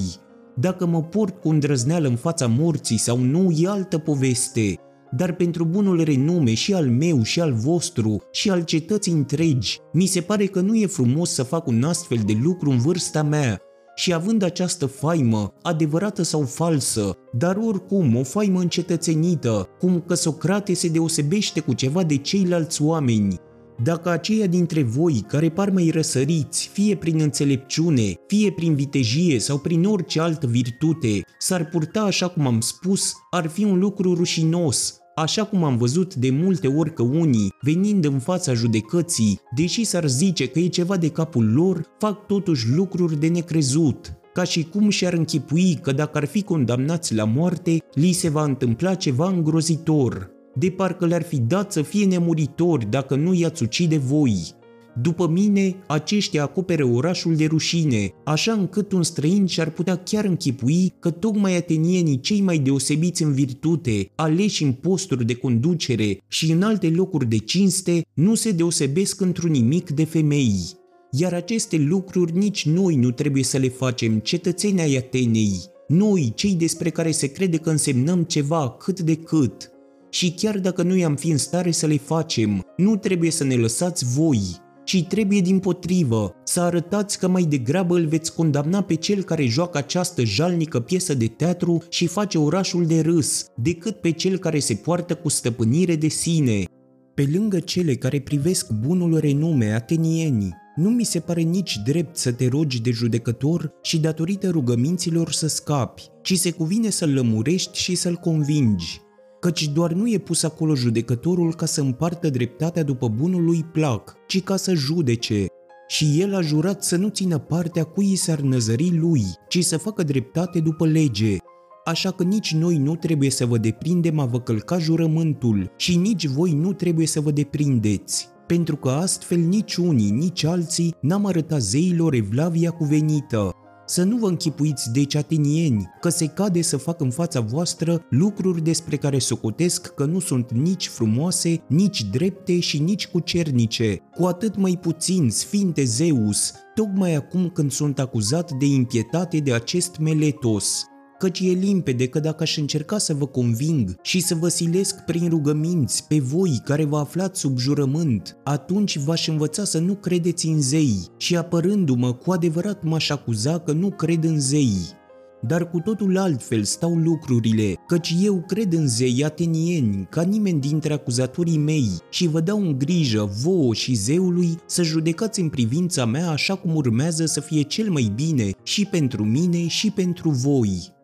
Dacă mă port cu îndrăzneală în fața morții sau nu, e altă poveste, dar pentru bunul renume și al meu și al vostru și al cetății întregi, mi se pare că nu e frumos să fac un astfel de lucru în vârsta mea, și având această faimă, adevărată sau falsă, dar oricum o faimă încetățenită, cum că Socrate se deosebește cu ceva de ceilalți oameni, dacă aceia dintre voi care par mai răsăriți, fie prin înțelepciune, fie prin vitejie sau prin orice altă virtute, s-ar purta așa cum am spus, ar fi un lucru rușinos, așa cum am văzut de multe ori că unii, venind în fața judecății, deși s-ar zice că e ceva de capul lor, fac totuși lucruri de necrezut, ca și cum și-ar închipui că dacă ar fi condamnați la moarte, li se va întâmpla ceva îngrozitor, de parcă le-ar fi dat să fie nemuritori dacă nu i-ați ucide voi. După mine, aceștia acoperă orașul de rușine, așa încât un străin și-ar putea chiar închipui că tocmai atenienii cei mai deosebiți în virtute, aleși în posturi de conducere și în alte locuri de cinste, nu se deosebesc într-un nimic de femei. Iar aceste lucruri nici noi nu trebuie să le facem, cetățenii ai Atenei, noi, cei despre care se crede că însemnăm ceva cât de cât. Și chiar dacă nu i-am fi în stare să le facem, nu trebuie să ne lăsați voi, ci trebuie din potrivă să arătați că mai degrabă îl veți condamna pe cel care joacă această jalnică piesă de teatru și face orașul de râs, decât pe cel care se poartă cu stăpânire de sine. Pe lângă cele care privesc bunul renume atenienii, nu mi se pare nici drept să te rogi de judecător și datorită rugăminților să scapi, ci se cuvine să-l lămurești și să-l convingi căci doar nu e pus acolo judecătorul ca să împartă dreptatea după bunul lui plac, ci ca să judece. Și el a jurat să nu țină partea cui s-ar năzări lui, ci să facă dreptate după lege. așa că nici noi nu trebuie să vă deprindem a vă călca jurământul și nici voi nu trebuie să vă deprindeți pentru că astfel nici unii, nici alții n-am arătat zeilor evlavia cuvenită. Să nu vă închipuiți deci atenieni că se cade să fac în fața voastră lucruri despre care socotesc că nu sunt nici frumoase, nici drepte și nici cucernice, cu atât mai puțin, sfinte Zeus, tocmai acum când sunt acuzat de impietate de acest Meletos, căci e limpede că dacă aș încerca să vă conving și să vă silesc prin rugăminți pe voi care vă aflați sub jurământ, atunci v-aș învăța să nu credeți în zei și apărându-mă cu adevărat m-aș acuza că nu cred în zei. Dar cu totul altfel stau lucrurile, căci eu cred în zei atenieni, ca nimeni dintre acuzatorii mei, și vă dau în grijă vouă și zeului să judecați în privința mea așa cum urmează să fie cel mai bine și pentru mine și pentru voi.